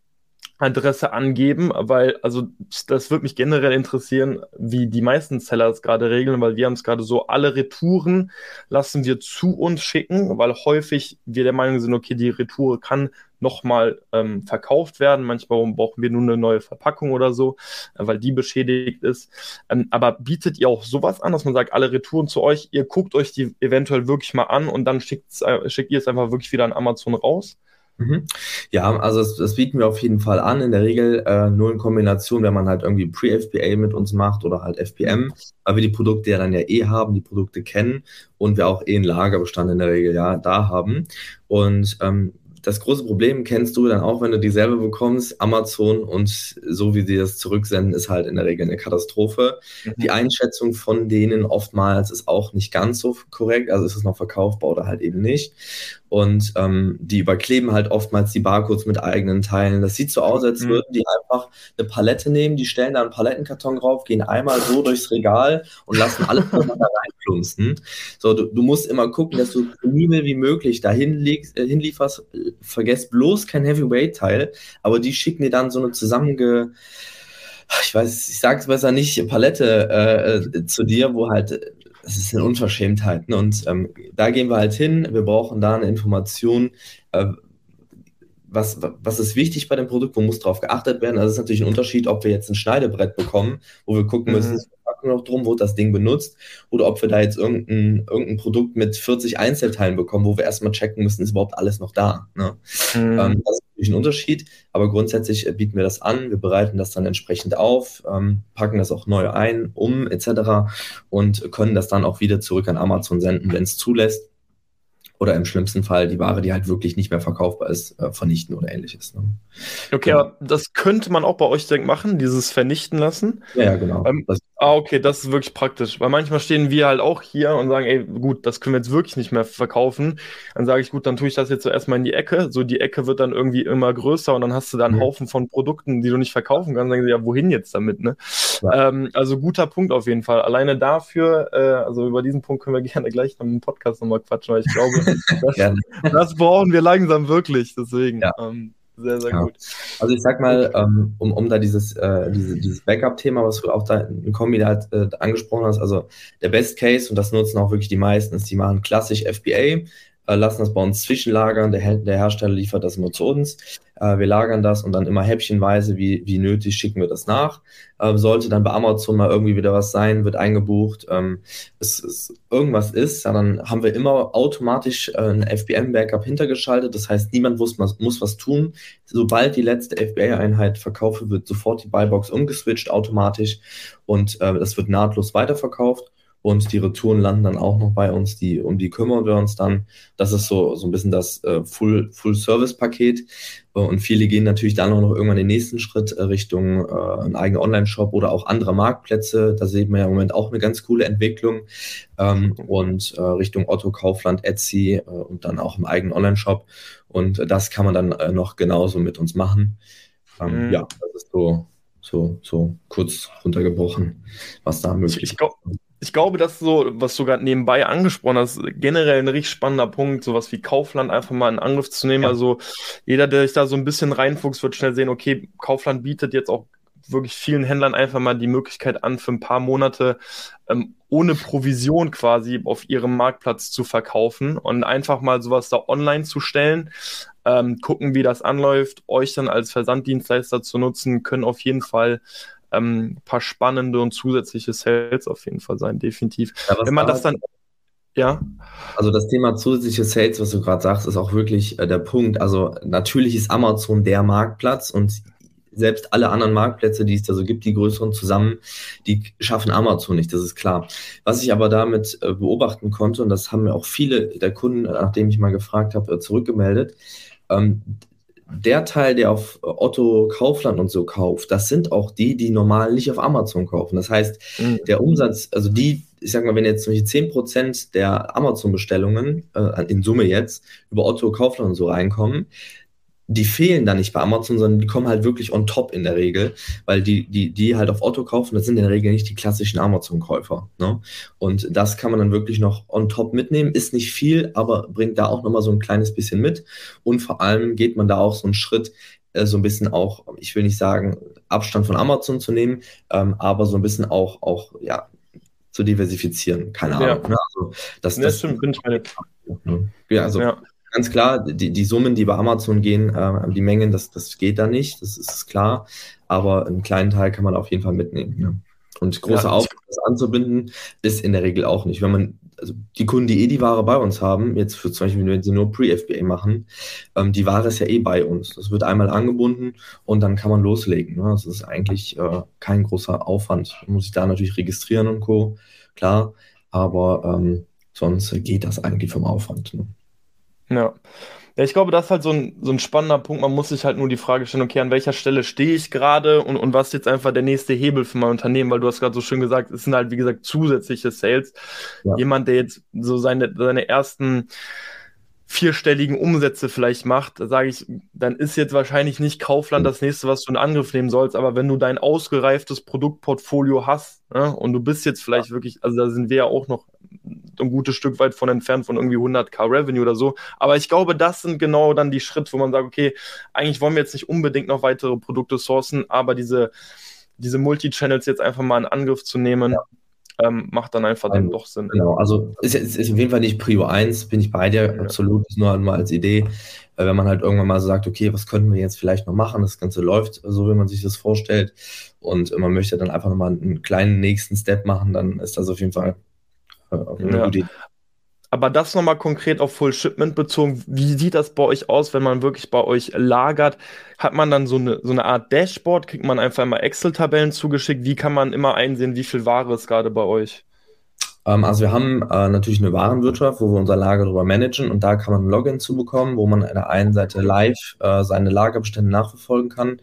Speaker 2: Adresse angeben, weil, also das würde mich generell interessieren, wie die meisten Seller es gerade regeln, weil wir haben es gerade so, alle Retouren lassen wir zu uns schicken, weil häufig wir der Meinung sind, okay, die Retour kann nochmal ähm, verkauft werden. Manchmal brauchen wir nur eine neue Verpackung oder so, äh, weil die beschädigt ist. Ähm, aber bietet ihr auch sowas an, dass man sagt, alle Retouren zu euch, ihr guckt euch die eventuell wirklich mal an und dann äh, schickt ihr es einfach wirklich wieder an Amazon raus?
Speaker 3: Mhm. Ja, also das, das, bieten wir auf jeden Fall an. In der Regel äh, nur in Kombination, wenn man halt irgendwie Pre-FBA mit uns macht oder halt FPM, weil wir die Produkte ja dann ja eh haben, die Produkte kennen und wir auch eh einen Lagerbestand in der Regel ja da haben. Und ähm, das große Problem kennst du dann auch, wenn du dieselbe bekommst. Amazon und so wie sie das zurücksenden, ist halt in der Regel eine Katastrophe. Mhm. Die Einschätzung von denen oftmals ist auch nicht ganz so korrekt. Also ist es noch verkaufbar oder halt eben nicht. Und ähm, die überkleben halt oftmals die Barcodes mit eigenen Teilen. Das sieht so aus, als mhm. würden die einfach eine Palette nehmen, die stellen da einen Palettenkarton drauf, gehen einmal so durchs Regal und lassen alles <laughs> da reinplumpsen. So, du, du, musst immer gucken, dass du so penibel wie möglich dahin äh, hinlieferst. Vergesst bloß kein Heavyweight-Teil, aber die schicken dir dann so eine zusammenge ich weiß, ich sag's besser nicht, Palette äh, äh zu dir, wo halt das ist eine Unverschämtheit. Ne? Und ähm, da gehen wir halt hin. Wir brauchen da eine Information, äh, was, was ist wichtig bei dem Produkt, wo muss drauf geachtet werden. Also es ist natürlich ein Unterschied, ob wir jetzt ein Schneidebrett bekommen, wo wir gucken müssen, mhm. Verpackung noch drum, wurde das Ding benutzt, oder ob wir da jetzt irgendein, irgendein Produkt mit 40 Einzelteilen bekommen, wo wir erstmal checken müssen, ist überhaupt alles noch da. Ne? Mhm. Ähm, das ist natürlich ein Unterschied, aber grundsätzlich äh, bieten wir das an, wir bereiten das dann entsprechend auf, ähm, packen das auch neu ein, um etc. und können das dann auch wieder zurück an Amazon senden, wenn es zulässt oder im schlimmsten Fall die Ware, die halt wirklich nicht mehr verkaufbar ist, äh, vernichten oder ähnliches. Ne?
Speaker 2: Okay, aber das könnte man auch bei euch denk, machen, dieses Vernichten lassen.
Speaker 3: Ja, ja genau.
Speaker 2: Ähm, ah, okay, das ist wirklich praktisch, weil manchmal stehen wir halt auch hier und sagen, ey, gut, das können wir jetzt wirklich nicht mehr verkaufen. Dann sage ich, gut, dann tue ich das jetzt so erstmal in die Ecke. So, die Ecke wird dann irgendwie immer größer und dann hast du da einen mhm. Haufen von Produkten, die du nicht verkaufen kannst. Dann sagen sie, ja, wohin jetzt damit, ne? Ja. Ähm, also guter Punkt auf jeden Fall. Alleine dafür, äh, also über diesen Punkt können wir <laughs> gerne gleich noch im Podcast nochmal quatschen, weil ich glaube, <laughs> das, das, brauchen wir langsam wirklich. Deswegen. Ja. Ähm, sehr, sehr ja. gut.
Speaker 3: Also ich sag mal, ähm, um, um da dieses, äh, diese, dieses Backup-Thema, was du auch da in Kombi halt, äh, angesprochen hast, also der Best Case, und das nutzen auch wirklich die meisten, ist, die machen klassisch FBA, äh, lassen das bei uns zwischenlagern, der, der Hersteller liefert das immer zu uns. Äh, wir lagern das und dann immer häppchenweise, wie, wie nötig, schicken wir das nach. Ähm, sollte dann bei Amazon mal irgendwie wieder was sein, wird eingebucht, ähm, es, es irgendwas ist, ja, dann haben wir immer automatisch äh, ein FBM-Backup hintergeschaltet. Das heißt, niemand muss, muss was tun. Sobald die letzte FBA-Einheit verkauft wird, sofort die Buybox umgeswitcht automatisch und äh, das wird nahtlos weiterverkauft und die Retouren landen dann auch noch bei uns, die, um die kümmern wir uns dann. Das ist so, so ein bisschen das äh, Full, Full-Service-Paket. Äh, und viele gehen natürlich dann auch noch irgendwann den nächsten Schritt äh, Richtung äh, einen eigenen Online-Shop oder auch andere Marktplätze. Da sehen wir ja im Moment auch eine ganz coole Entwicklung. Ähm, und äh, Richtung Otto, Kaufland, Etsy und dann auch im eigenen Online-Shop. Und das kann man dann noch genauso mit uns machen. Ähm, mhm. Ja, das ist so, so, so kurz runtergebrochen, was da möglich ist
Speaker 2: ich glaube, dass so, was du gerade nebenbei angesprochen hast, generell ein richtig spannender Punkt, sowas wie Kaufland einfach mal in Angriff zu nehmen. Ja. Also jeder, der sich da so ein bisschen reinfuchst, wird schnell sehen, okay, Kaufland bietet jetzt auch wirklich vielen Händlern einfach mal die Möglichkeit an, für ein paar Monate ähm, ohne Provision quasi auf ihrem Marktplatz zu verkaufen und einfach mal sowas da online zu stellen, ähm, gucken, wie das anläuft, euch dann als Versanddienstleister zu nutzen, können auf jeden Fall ähm, paar spannende und zusätzliche Sales auf jeden Fall sein, definitiv. Ja, Wenn man das dann ja.
Speaker 3: Also das Thema zusätzliche Sales, was du gerade sagst, ist auch wirklich äh, der Punkt. Also natürlich ist Amazon der Marktplatz und selbst alle anderen Marktplätze, die es da so gibt, die größeren zusammen, die schaffen Amazon nicht, das ist klar. Was ich aber damit äh, beobachten konnte, und das haben mir auch viele der Kunden, nachdem ich mal gefragt habe, äh, zurückgemeldet, ähm, der Teil, der auf Otto Kaufland und so kauft, das sind auch die, die normal nicht auf Amazon kaufen. Das heißt, mhm. der Umsatz, also die, ich sag mal, wenn jetzt zum Beispiel 10% der Amazon-Bestellungen äh, in Summe jetzt über Otto, Kaufland und so reinkommen, die fehlen dann nicht bei Amazon, sondern die kommen halt wirklich on top in der Regel, weil die, die, die halt auf Otto kaufen, das sind in der Regel nicht die klassischen Amazon-Käufer. Ne? Und das kann man dann wirklich noch on top mitnehmen. Ist nicht viel, aber bringt da auch nochmal so ein kleines bisschen mit. Und vor allem geht man da auch so einen Schritt, äh, so ein bisschen auch, ich will nicht sagen, Abstand von Amazon zu nehmen, ähm, aber so ein bisschen auch, auch, ja, zu diversifizieren. Keine Ahnung. Ja. Ne? Also, das, das, das stimmt, bin ich meine. Ja, also ja ganz klar, die, die Summen, die bei Amazon gehen, äh, die Mengen, das, das geht da nicht, das ist klar. Aber einen kleinen Teil kann man auf jeden Fall mitnehmen. Ne? Und große ja, Aufwand, das anzubinden, ist in der Regel auch nicht. Wenn man, also die Kunden, die eh die Ware bei uns haben, jetzt für zum Beispiel, wenn sie nur Pre-FBA machen, ähm, die Ware ist ja eh bei uns. Das wird einmal angebunden und dann kann man loslegen. Ne? Das ist eigentlich äh, kein großer Aufwand. Man muss sich da natürlich registrieren und Co. Klar, aber ähm, sonst geht das eigentlich vom Aufwand. Ne?
Speaker 2: Ja. Ja, ich glaube, das ist halt so ein, so ein spannender Punkt. Man muss sich halt nur die Frage stellen, okay, an welcher Stelle stehe ich gerade und, und was ist jetzt einfach der nächste Hebel für mein Unternehmen, weil du hast gerade so schön gesagt, es sind halt, wie gesagt, zusätzliche Sales. Ja. Jemand, der jetzt so seine, seine ersten vierstelligen Umsätze vielleicht macht, sage ich, dann ist jetzt wahrscheinlich nicht Kaufland das nächste, was du in Angriff nehmen sollst. Aber wenn du dein ausgereiftes Produktportfolio hast ne, und du bist jetzt vielleicht ja. wirklich, also da sind wir ja auch noch ein gutes Stück weit von entfernt von irgendwie 100k Revenue oder so. Aber ich glaube, das sind genau dann die Schritte, wo man sagt, okay, eigentlich wollen wir jetzt nicht unbedingt noch weitere Produkte sourcen, aber diese, diese Multi-Channels jetzt einfach mal in Angriff zu nehmen, ja. Ähm, macht dann einfach also, dann doch Sinn.
Speaker 3: Genau, also ist, ist, ist auf jeden Fall nicht Prio 1, bin ich bei dir, ja. absolut, ist nur mal als Idee. Wenn man halt irgendwann mal so sagt, okay, was können wir jetzt vielleicht noch machen? Das Ganze läuft so, wie man sich das vorstellt. Und man möchte dann einfach nochmal einen kleinen nächsten Step machen, dann ist das auf jeden Fall
Speaker 2: ja. Aber das nochmal konkret auf Full Shipment bezogen, wie sieht das bei euch aus, wenn man wirklich bei euch lagert? Hat man dann so eine, so eine Art Dashboard? Kriegt man einfach immer Excel-Tabellen zugeschickt? Wie kann man immer einsehen, wie viel Ware ist gerade bei euch?
Speaker 3: Ähm, also wir haben äh, natürlich eine Warenwirtschaft, wo wir unser Lager drüber managen und da kann man ein Login zu bekommen, wo man an der einen Seite live äh, seine Lagerbestände nachverfolgen kann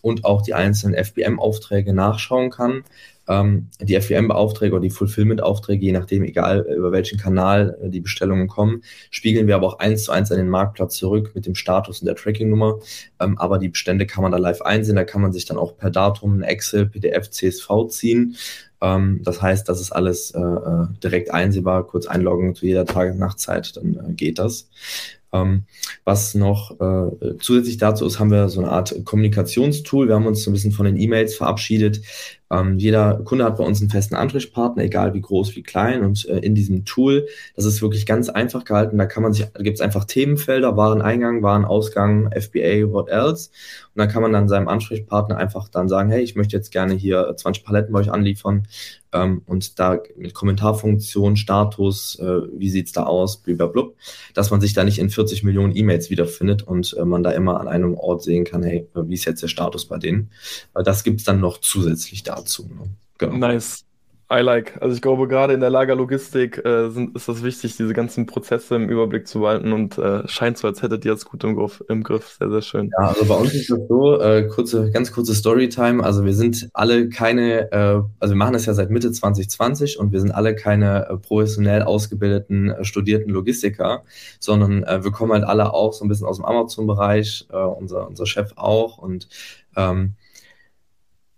Speaker 3: und auch die einzelnen FBM-Aufträge nachschauen kann ähm, die FEM-Aufträge oder die Fulfillment-Aufträge, je nachdem, egal über welchen Kanal äh, die Bestellungen kommen, spiegeln wir aber auch eins zu eins an den Marktplatz zurück mit dem Status und der Tracking-Nummer. Ähm, aber die Bestände kann man da live einsehen, da kann man sich dann auch per Datum Excel, PDF, CSV ziehen. Ähm, das heißt, das ist alles äh, äh, direkt einsehbar, kurz einloggen zu jeder Tag-Nachtzeit, dann äh, geht das. Ähm, was noch äh, zusätzlich dazu ist, haben wir so eine Art Kommunikationstool. Wir haben uns so ein bisschen von den E-Mails verabschiedet. Ähm, jeder Kunde hat bei uns einen festen Ansprechpartner, egal wie groß, wie klein. Und äh, in diesem Tool, das ist wirklich ganz einfach gehalten. Da kann man sich, gibt es einfach Themenfelder, Wareneingang, Warenausgang, FBA, what else. Und dann kann man dann seinem Ansprechpartner einfach dann sagen, hey, ich möchte jetzt gerne hier 20 Paletten bei euch anliefern. Ähm, und da mit Kommentarfunktion, Status, äh, wie sieht's da aus, blablabla, dass man sich da nicht in 40 Millionen E-Mails wiederfindet und äh, man da immer an einem Ort sehen kann, hey, wie ist jetzt der Status bei denen. Das gibt's dann noch zusätzlich dazu. Ne?
Speaker 2: Genau. Nice. I like. Also ich glaube, gerade in der Lagerlogistik äh, sind, ist das wichtig, diese ganzen Prozesse im Überblick zu behalten und äh, scheint so, als hättet ihr das gut im Griff, im Griff. Sehr, sehr schön.
Speaker 3: Ja, also bei uns ist das so, äh, kurze, ganz kurze Storytime. Also wir sind alle keine, äh, also wir machen das ja seit Mitte 2020 und wir sind alle keine äh, professionell ausgebildeten, äh, studierten Logistiker, sondern äh, wir kommen halt alle auch so ein bisschen aus dem Amazon-Bereich, äh, unser, unser Chef auch und ähm,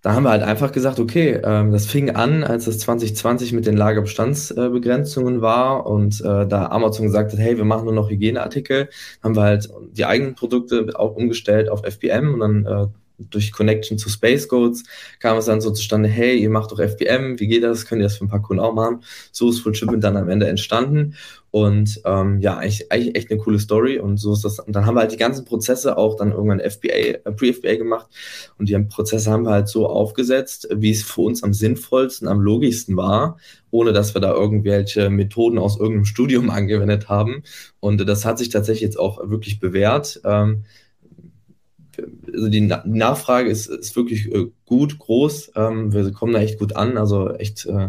Speaker 3: da haben wir halt einfach gesagt, okay, ähm, das fing an, als es 2020 mit den Lagerbestandsbegrenzungen war und äh, da Amazon gesagt hat, hey, wir machen nur noch Hygieneartikel, haben wir halt die eigenen Produkte auch umgestellt auf FBM und dann äh, durch Connection zu Space Goats kam es dann so zustande, hey, ihr macht doch FBM, wie geht das? Könnt ihr das für ein paar Kunden auch machen? So ist Full Shipment dann am Ende entstanden. Und ähm, ja, eigentlich, eigentlich echt eine coole Story. Und so ist das. Und dann haben wir halt die ganzen Prozesse auch dann irgendwann FBA, äh, Pre-FBA gemacht. Und die Prozesse haben wir halt so aufgesetzt, wie es für uns am sinnvollsten, am logischsten war, ohne dass wir da irgendwelche Methoden aus irgendeinem <laughs> Studium angewendet haben. Und das hat sich tatsächlich jetzt auch wirklich bewährt. Ähm, also die Nachfrage ist, ist wirklich äh, gut, groß. Ähm, wir kommen da echt gut an. Also echt äh,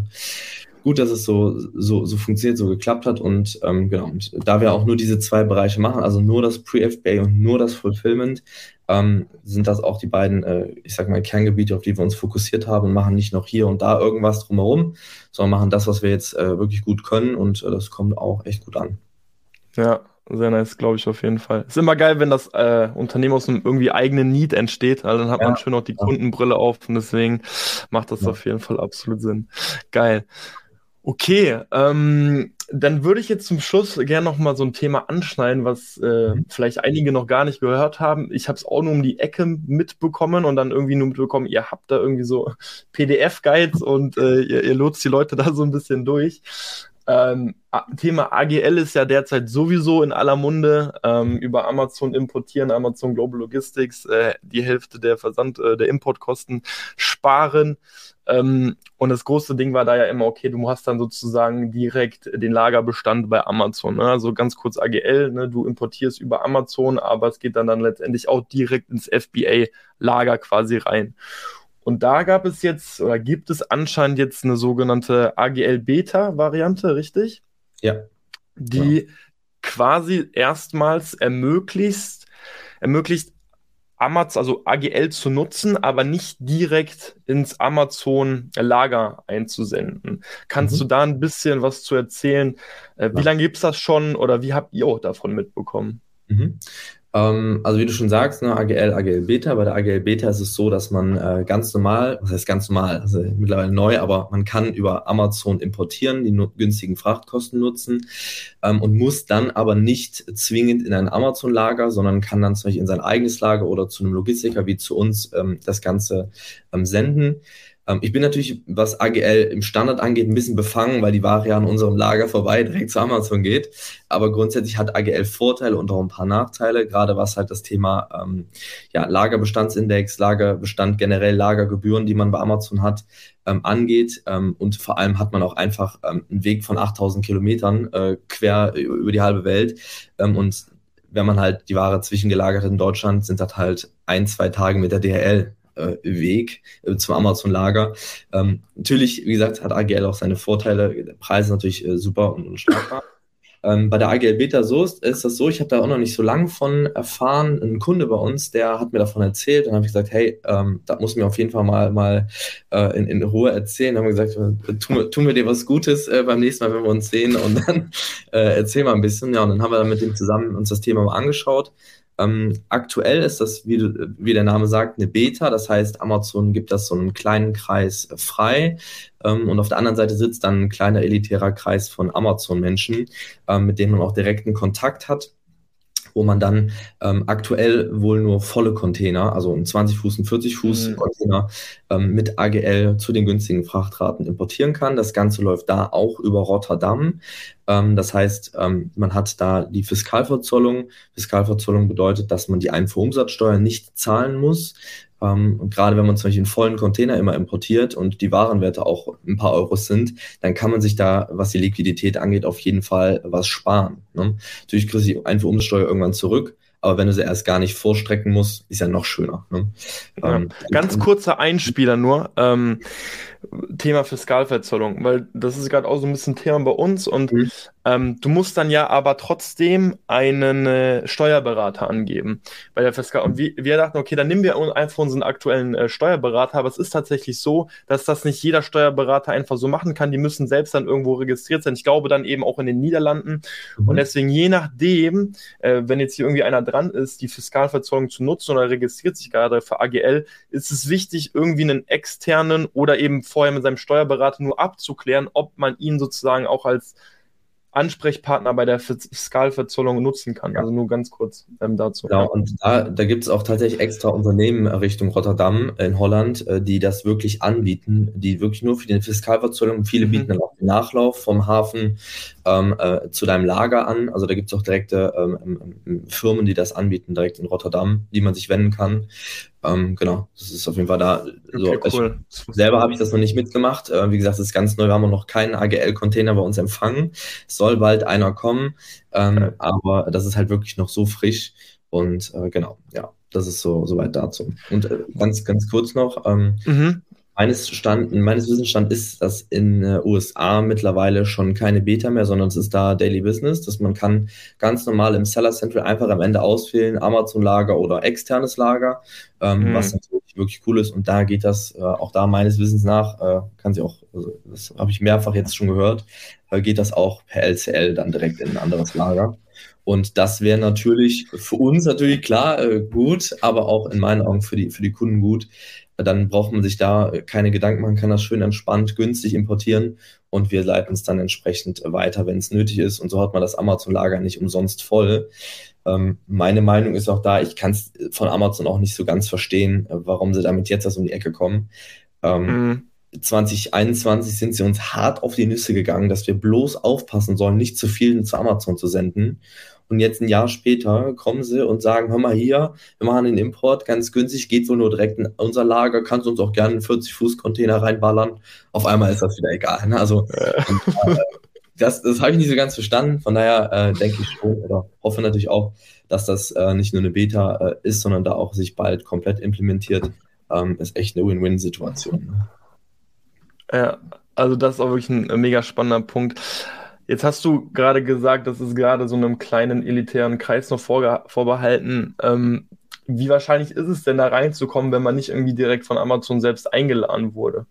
Speaker 3: gut, dass es so, so, so funktioniert, so geklappt hat. Und ähm, genau, und da wir auch nur diese zwei Bereiche machen, also nur das Pre-FBA und nur das Fulfillment, ähm, sind das auch die beiden, äh, ich sag mal, Kerngebiete, auf die wir uns fokussiert haben und machen nicht noch hier und da irgendwas drumherum, sondern machen das, was wir jetzt äh, wirklich gut können und äh, das kommt auch echt gut an.
Speaker 2: Ja, sehr nice, glaube ich auf jeden Fall. Ist immer geil, wenn das äh, Unternehmen aus einem irgendwie eigenen Need entsteht. Also dann hat ja, man schön auch die. Kundenbrille auf und deswegen macht das ja. auf jeden Fall absolut Sinn. Geil. Okay, ähm, dann würde ich jetzt zum Schluss gerne noch mal so ein Thema anschneiden, was äh, mhm. vielleicht einige noch gar nicht gehört haben. Ich habe es auch nur um die Ecke mitbekommen und dann irgendwie nur mitbekommen, ihr habt da irgendwie so <laughs> PDF-Guides und äh, ihr, ihr lotst die Leute da so ein bisschen durch. Ähm, Thema AGL ist ja derzeit sowieso in aller Munde. Ähm, über Amazon importieren, Amazon Global Logistics, äh, die Hälfte der Versand, äh, der Importkosten sparen. Ähm, und das große Ding war da ja immer, okay, du hast dann sozusagen direkt den Lagerbestand bei Amazon. Ne? Also ganz kurz AGL, ne? du importierst über Amazon, aber es geht dann, dann letztendlich auch direkt ins FBA-Lager quasi rein. Und da gab es jetzt oder gibt es anscheinend jetzt eine sogenannte AGL-Beta-Variante, richtig?
Speaker 3: Ja.
Speaker 2: Die ja. quasi erstmals ermöglicht, ermöglicht Amazon, also AGL zu nutzen, aber nicht direkt ins Amazon-Lager einzusenden. Kannst mhm. du da ein bisschen was zu erzählen? Äh, wie ja. lange gibt es das schon oder wie habt ihr auch davon mitbekommen?
Speaker 3: Mhm. Ähm, also wie du schon sagst, ne, AGL, AGL Beta. Bei der AGL Beta ist es so, dass man äh, ganz normal, was heißt ganz normal, also mittlerweile neu, aber man kann über Amazon importieren, die günstigen Frachtkosten nutzen ähm, und muss dann aber nicht zwingend in ein Amazon-Lager, sondern kann dann zum Beispiel in sein eigenes Lager oder zu einem Logistiker wie zu uns ähm, das Ganze ähm, senden. Ähm, ich bin natürlich, was AGL im Standard angeht, ein bisschen befangen, weil die Ware ja an unserem Lager vorbei direkt zu Amazon geht. Aber grundsätzlich hat AGL Vorteile und auch ein paar Nachteile, gerade was halt das Thema ähm, ja, Lagerbestandsindex, Lagerbestand generell, Lagergebühren, die man bei Amazon hat, ähm, angeht. Ähm, und vor allem hat man auch einfach ähm, einen Weg von 8000 Kilometern äh, quer über die halbe Welt. Ähm, und wenn man halt die Ware zwischengelagert in Deutschland, sind das halt ein, zwei Tage mit der DHL äh, Weg äh, zum Amazon-Lager. Ähm, natürlich, wie gesagt, hat AGL auch seine Vorteile. Der Preis ist natürlich äh, super und unschlagbar. Ähm, bei der AGL Beta so ist, ist das so, ich habe da auch noch nicht so lange von erfahren. Ein Kunde bei uns, der hat mir davon erzählt. Dann habe ich gesagt, hey, ähm, da muss mir auf jeden Fall mal, mal äh, in, in Ruhe erzählen. Dann haben wir gesagt, tun, tun wir dir was Gutes äh, beim nächsten Mal, wenn wir uns sehen und dann <laughs> äh, erzähl mal ein bisschen. Ja, und dann haben wir dann mit dem zusammen uns das Thema mal angeschaut. Ähm, aktuell ist das, wie, wie, der Name sagt, eine Beta. Das heißt, Amazon gibt das so einen kleinen Kreis frei. Ähm, und auf der anderen Seite sitzt dann ein kleiner elitärer Kreis von Amazon-Menschen, ähm, mit denen man auch direkten Kontakt hat wo man dann ähm, aktuell wohl nur volle Container, also um 20 Fuß und 40 Fuß mhm. Container ähm, mit AGL zu den günstigen Frachtraten importieren kann. Das Ganze läuft da auch über Rotterdam. Ähm, das heißt, ähm, man hat da die Fiskalverzollung. Fiskalverzollung bedeutet, dass man die Einfuhrumsatzsteuer nicht zahlen muss. Ähm, und gerade wenn man zum Beispiel einen vollen Container immer importiert und die Warenwerte auch ein paar Euros sind, dann kann man sich da, was die Liquidität angeht, auf jeden Fall was sparen. Ne? Natürlich kriegst du die Einfuhrumsatzsteuer irgendwann zurück, aber wenn du sie erst gar nicht vorstrecken musst, ist ja noch schöner. Ne?
Speaker 2: Ja, ähm, ganz kurzer Einspieler nur. Ähm, Thema Fiskalverzollung, weil das ist gerade auch so ein bisschen Thema bei uns und mhm. ähm, du musst dann ja aber trotzdem einen äh, Steuerberater angeben bei der Fiskal. Und wir, wir dachten, okay, dann nehmen wir einfach unseren aktuellen äh, Steuerberater, aber es ist tatsächlich so, dass das nicht jeder Steuerberater einfach so machen kann. Die müssen selbst dann irgendwo registriert sein. Ich glaube dann eben auch in den Niederlanden. Mhm. Und deswegen, je nachdem, äh, wenn jetzt hier irgendwie einer dran ist, die Fiskalverzollung zu nutzen oder registriert sich gerade für AGL, ist es wichtig, irgendwie einen externen oder eben vorher mit seinem Steuerberater nur abzuklären, ob man ihn sozusagen auch als Ansprechpartner bei der Fiskalverzollung nutzen kann. Ja. Also nur ganz kurz ähm, dazu.
Speaker 3: Genau, und da, da gibt es auch tatsächlich extra Unternehmen Richtung Rotterdam in Holland, äh, die das wirklich anbieten, die wirklich nur für die Fiskalverzollung, viele mhm. bieten dann auch den Nachlauf vom Hafen ähm, äh, zu deinem Lager an. Also da gibt es auch direkte ähm, Firmen, die das anbieten, direkt in Rotterdam, die man sich wenden kann. Ähm, genau, das ist auf jeden Fall da. So, okay, cool. selber habe ich das noch nicht mitgemacht. Äh, wie gesagt, das ist ganz neu. Wir haben noch keinen AGL-Container bei uns empfangen. Es soll bald einer kommen, ähm, okay. aber das ist halt wirklich noch so frisch. Und äh, genau, ja, das ist so soweit dazu. Und äh, ganz, ganz kurz noch. Ähm, mhm. Meines, Stand, meines Wissensstand ist, dass in den äh, USA mittlerweile schon keine Beta mehr, sondern es ist da Daily Business, dass man kann ganz normal im Seller Central einfach am Ende auswählen, Amazon-Lager oder externes Lager, ähm, mhm. was natürlich wirklich cool ist. Und da geht das äh, auch da meines Wissens nach, äh, kann sie auch, also das habe ich mehrfach jetzt schon gehört, äh, geht das auch per LCL dann direkt in ein anderes Lager. Und das wäre natürlich für uns natürlich klar äh, gut, aber auch in meinen Augen für die, für die Kunden gut, dann braucht man sich da keine Gedanken machen, kann das schön entspannt, günstig importieren und wir leiten es dann entsprechend weiter, wenn es nötig ist. Und so hat man das Amazon-Lager nicht umsonst voll. Ähm, meine Meinung ist auch da, ich kann es von Amazon auch nicht so ganz verstehen, warum sie damit jetzt erst um die Ecke kommen. Ähm, mhm. 2021 sind sie uns hart auf die Nüsse gegangen, dass wir bloß aufpassen sollen, nicht zu viel zu Amazon zu senden. Und jetzt ein Jahr später kommen sie und sagen, hör mal hier, wir machen den Import ganz günstig, geht wohl nur direkt in unser Lager, kannst uns auch gerne einen 40-Fuß-Container reinballern. Auf einmal ist das wieder egal. Ne? Also und, äh, das, das habe ich nicht so ganz verstanden. Von daher äh, denke ich schon oder hoffe natürlich auch, dass das äh, nicht nur eine Beta äh, ist, sondern da auch sich bald komplett implementiert. Ähm, ist echt eine Win-Win-Situation. Ne?
Speaker 2: Ja, also das ist auch wirklich ein mega spannender Punkt. Jetzt hast du gerade gesagt, das ist gerade so einem kleinen elitären Kreis noch vorbehalten. Ähm, wie wahrscheinlich ist es denn da reinzukommen, wenn man nicht irgendwie direkt von Amazon selbst eingeladen wurde?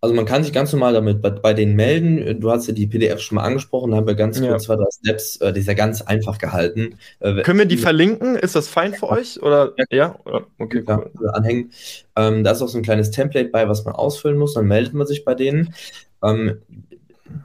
Speaker 3: Also man kann sich ganz normal damit bei, bei denen melden. Du hast ja die PDF schon mal angesprochen, da haben wir ganz kurz zwei, drei Steps, äh, die ist ja ganz einfach gehalten.
Speaker 2: Äh, Können wir die verlinken? Ist das fein für euch? Oder ja? ja?
Speaker 3: Okay, ja, cool. Anhängen. Ähm, da ist auch so ein kleines Template bei, was man ausfüllen muss, dann meldet man sich bei denen. Ähm,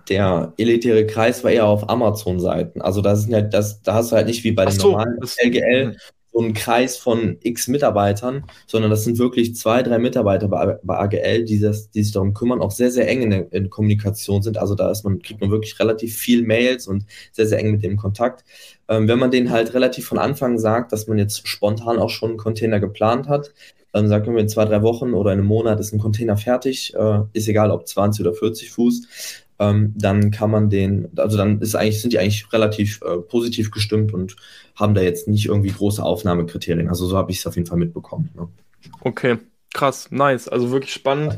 Speaker 3: der elitäre Kreis war eher auf Amazon-Seiten. Also das ist halt, das, da hast du halt nicht wie bei den so, normalen LGL mhm. so einen Kreis von x Mitarbeitern, sondern das sind wirklich zwei, drei Mitarbeiter bei, bei AGL, die, das, die sich darum kümmern, auch sehr, sehr eng in, der, in Kommunikation sind. Also da ist man, kriegt man wirklich relativ viel Mails und sehr, sehr eng mit dem Kontakt. Ähm, wenn man denen halt relativ von Anfang sagt, dass man jetzt spontan auch schon einen Container geplant hat, dann sagt man in zwei, drei Wochen oder in einem Monat ist ein Container fertig, äh, ist egal ob 20 oder 40 Fuß, ähm, dann kann man den, also dann ist eigentlich, sind die eigentlich relativ äh, positiv gestimmt und haben da jetzt nicht irgendwie große Aufnahmekriterien. Also so habe ich es auf jeden Fall mitbekommen. Ne?
Speaker 2: Okay. Krass, nice, also wirklich spannend.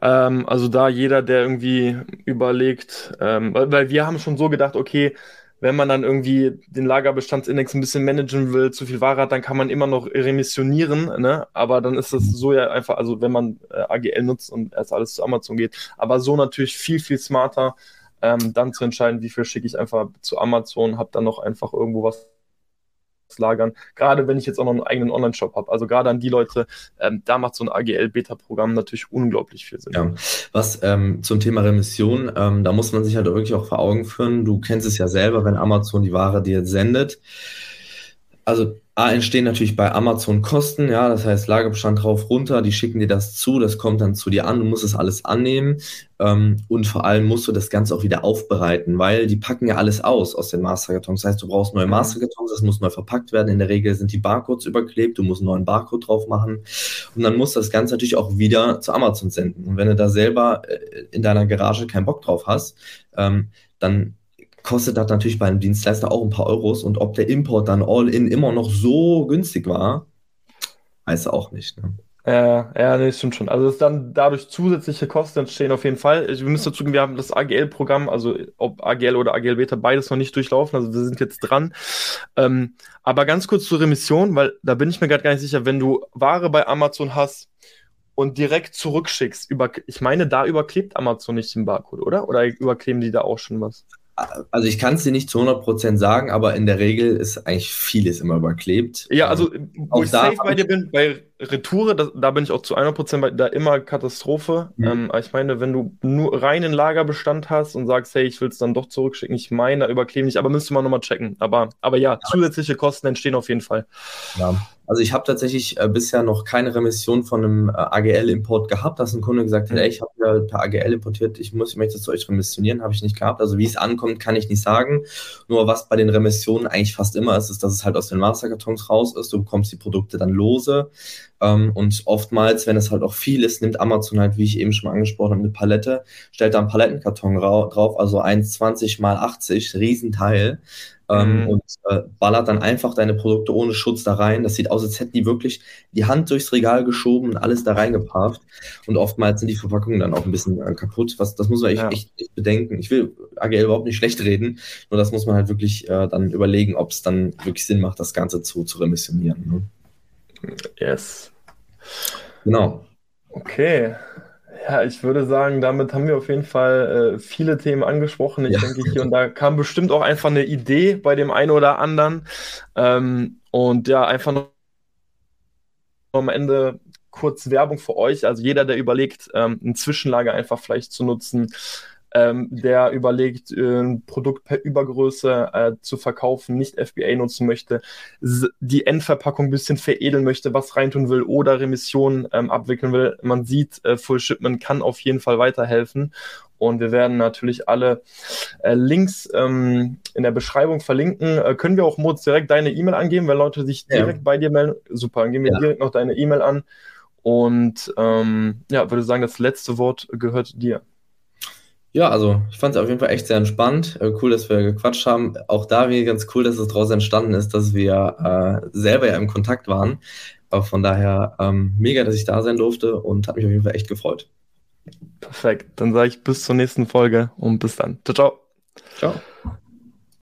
Speaker 2: Ähm, also da jeder, der irgendwie überlegt, ähm, weil, weil wir haben schon so gedacht, okay, wenn man dann irgendwie den Lagerbestandsindex ein bisschen managen will, zu viel Ware hat, dann kann man immer noch remissionieren, ne? Aber dann ist das so ja einfach, also wenn man äh, AGL nutzt und erst alles zu Amazon geht, aber so natürlich viel, viel smarter, ähm, dann zu entscheiden, wie viel schicke ich einfach zu Amazon, habe dann noch einfach irgendwo was lagern. Gerade wenn ich jetzt auch noch einen eigenen Online-Shop habe. Also gerade an die Leute, ähm, da macht so ein AGL-Beta-Programm natürlich unglaublich viel Sinn.
Speaker 3: Ja, was ähm, zum Thema Remission, ähm, da muss man sich halt wirklich auch vor Augen führen. Du kennst es ja selber, wenn Amazon die Ware dir sendet. Also A, entstehen natürlich bei Amazon Kosten, ja, das heißt Lagerbestand drauf, runter, die schicken dir das zu, das kommt dann zu dir an, du musst es alles annehmen ähm, und vor allem musst du das Ganze auch wieder aufbereiten, weil die packen ja alles aus aus den Masterkartons. Das heißt, du brauchst neue. Masterkartons, das muss neu verpackt werden. In der Regel sind die Barcodes überklebt, du musst einen neuen Barcode drauf machen und dann musst du das Ganze natürlich auch wieder zu Amazon senden. Und wenn du da selber äh, in deiner Garage keinen Bock drauf hast, ähm, dann kostet das natürlich bei einem Dienstleister auch ein paar Euros. Und ob der Import dann all-in immer noch so günstig war, weiß auch nicht. Ne?
Speaker 2: Ja, ja, nee, stimmt schon. Also, dass dann dadurch zusätzliche Kosten entstehen auf jeden Fall. Wir müssen dazu wir haben das AGL-Programm, also ob AGL oder AGL Beta, beides noch nicht durchlaufen. Also, wir sind jetzt dran. Ähm, aber ganz kurz zur Remission, weil da bin ich mir gerade gar nicht sicher, wenn du Ware bei Amazon hast und direkt zurückschickst, über, ich meine, da überklebt Amazon nicht den Barcode, oder? Oder überkleben die da auch schon was?
Speaker 3: Also ich kann es dir nicht zu 100% sagen, aber in der Regel ist eigentlich vieles immer überklebt.
Speaker 2: Ja, also wo ich safe bei dir bin, bei Retoure, da, da, bin ich auch zu 100% bei, da immer Katastrophe. Mhm. Ähm, ich meine, wenn du nur reinen Lagerbestand hast und sagst, hey, ich will es dann doch zurückschicken, ich meine, da überkleben nicht, aber müsste man nochmal checken. Aber, aber ja, ja, zusätzliche Kosten entstehen auf jeden Fall.
Speaker 3: Ja. Also ich habe tatsächlich äh, bisher noch keine Remission von einem äh, AGL-Import gehabt, dass ein Kunde gesagt hat, mhm. ey, ich habe ja per AGL importiert, ich muss, ich möchte das zu euch remissionieren, habe ich nicht gehabt. Also wie es ankommt, kann ich nicht sagen. Nur was bei den Remissionen eigentlich fast immer ist, ist, dass es halt aus den Masterkartons raus ist. Du bekommst die Produkte dann lose. Ähm, und oftmals, wenn es halt auch viel ist, nimmt Amazon halt, wie ich eben schon mal angesprochen habe, eine Palette, stellt da einen Palettenkarton drauf, also 1,20 mal 80, Riesenteil. Ähm, mhm. und äh, ballert dann einfach deine Produkte ohne Schutz da rein. Das sieht aus, als hätten die wirklich die Hand durchs Regal geschoben und alles da reingeparkt. Und oftmals sind die Verpackungen dann auch ein bisschen äh, kaputt. Was, das muss man echt, ja. echt, echt, bedenken. Ich will AGL überhaupt nicht schlecht reden, nur das muss man halt wirklich äh, dann überlegen, ob es dann wirklich Sinn macht, das Ganze zu, zu remissionieren.
Speaker 2: Ne? Yes.
Speaker 3: Genau.
Speaker 2: Okay. Ja, ich würde sagen, damit haben wir auf jeden Fall äh, viele Themen angesprochen. Ich ja. denke, hier und da kam bestimmt auch einfach eine Idee bei dem einen oder anderen. Ähm, und ja, einfach noch am Ende kurz Werbung für euch. Also jeder, der überlegt, ähm, ein Zwischenlager einfach vielleicht zu nutzen, ähm, der überlegt, äh, ein Produkt per Übergröße äh, zu verkaufen, nicht FBA nutzen möchte, die Endverpackung ein bisschen veredeln möchte, was reintun will oder Remission ähm, abwickeln will. Man sieht, äh, Full Shipment kann auf jeden Fall weiterhelfen. Und wir werden natürlich alle äh, Links ähm, in der Beschreibung verlinken. Äh, können wir auch Moritz direkt deine E-Mail angeben, wenn Leute sich direkt ja. bei dir melden? Super, dann geben wir ja. direkt noch deine E-Mail an. Und ähm, ja, würde sagen, das letzte Wort gehört dir.
Speaker 3: Ja, also ich fand es auf jeden Fall echt sehr entspannt. Äh, cool, dass wir gequatscht haben. Auch da wie ganz cool, dass es daraus entstanden ist, dass wir äh, selber ja im Kontakt waren. Aber von daher ähm, mega, dass ich da sein durfte und hat mich auf jeden Fall echt gefreut.
Speaker 2: Perfekt. Dann sage ich bis zur nächsten Folge und bis dann. Ciao, ciao. Ciao.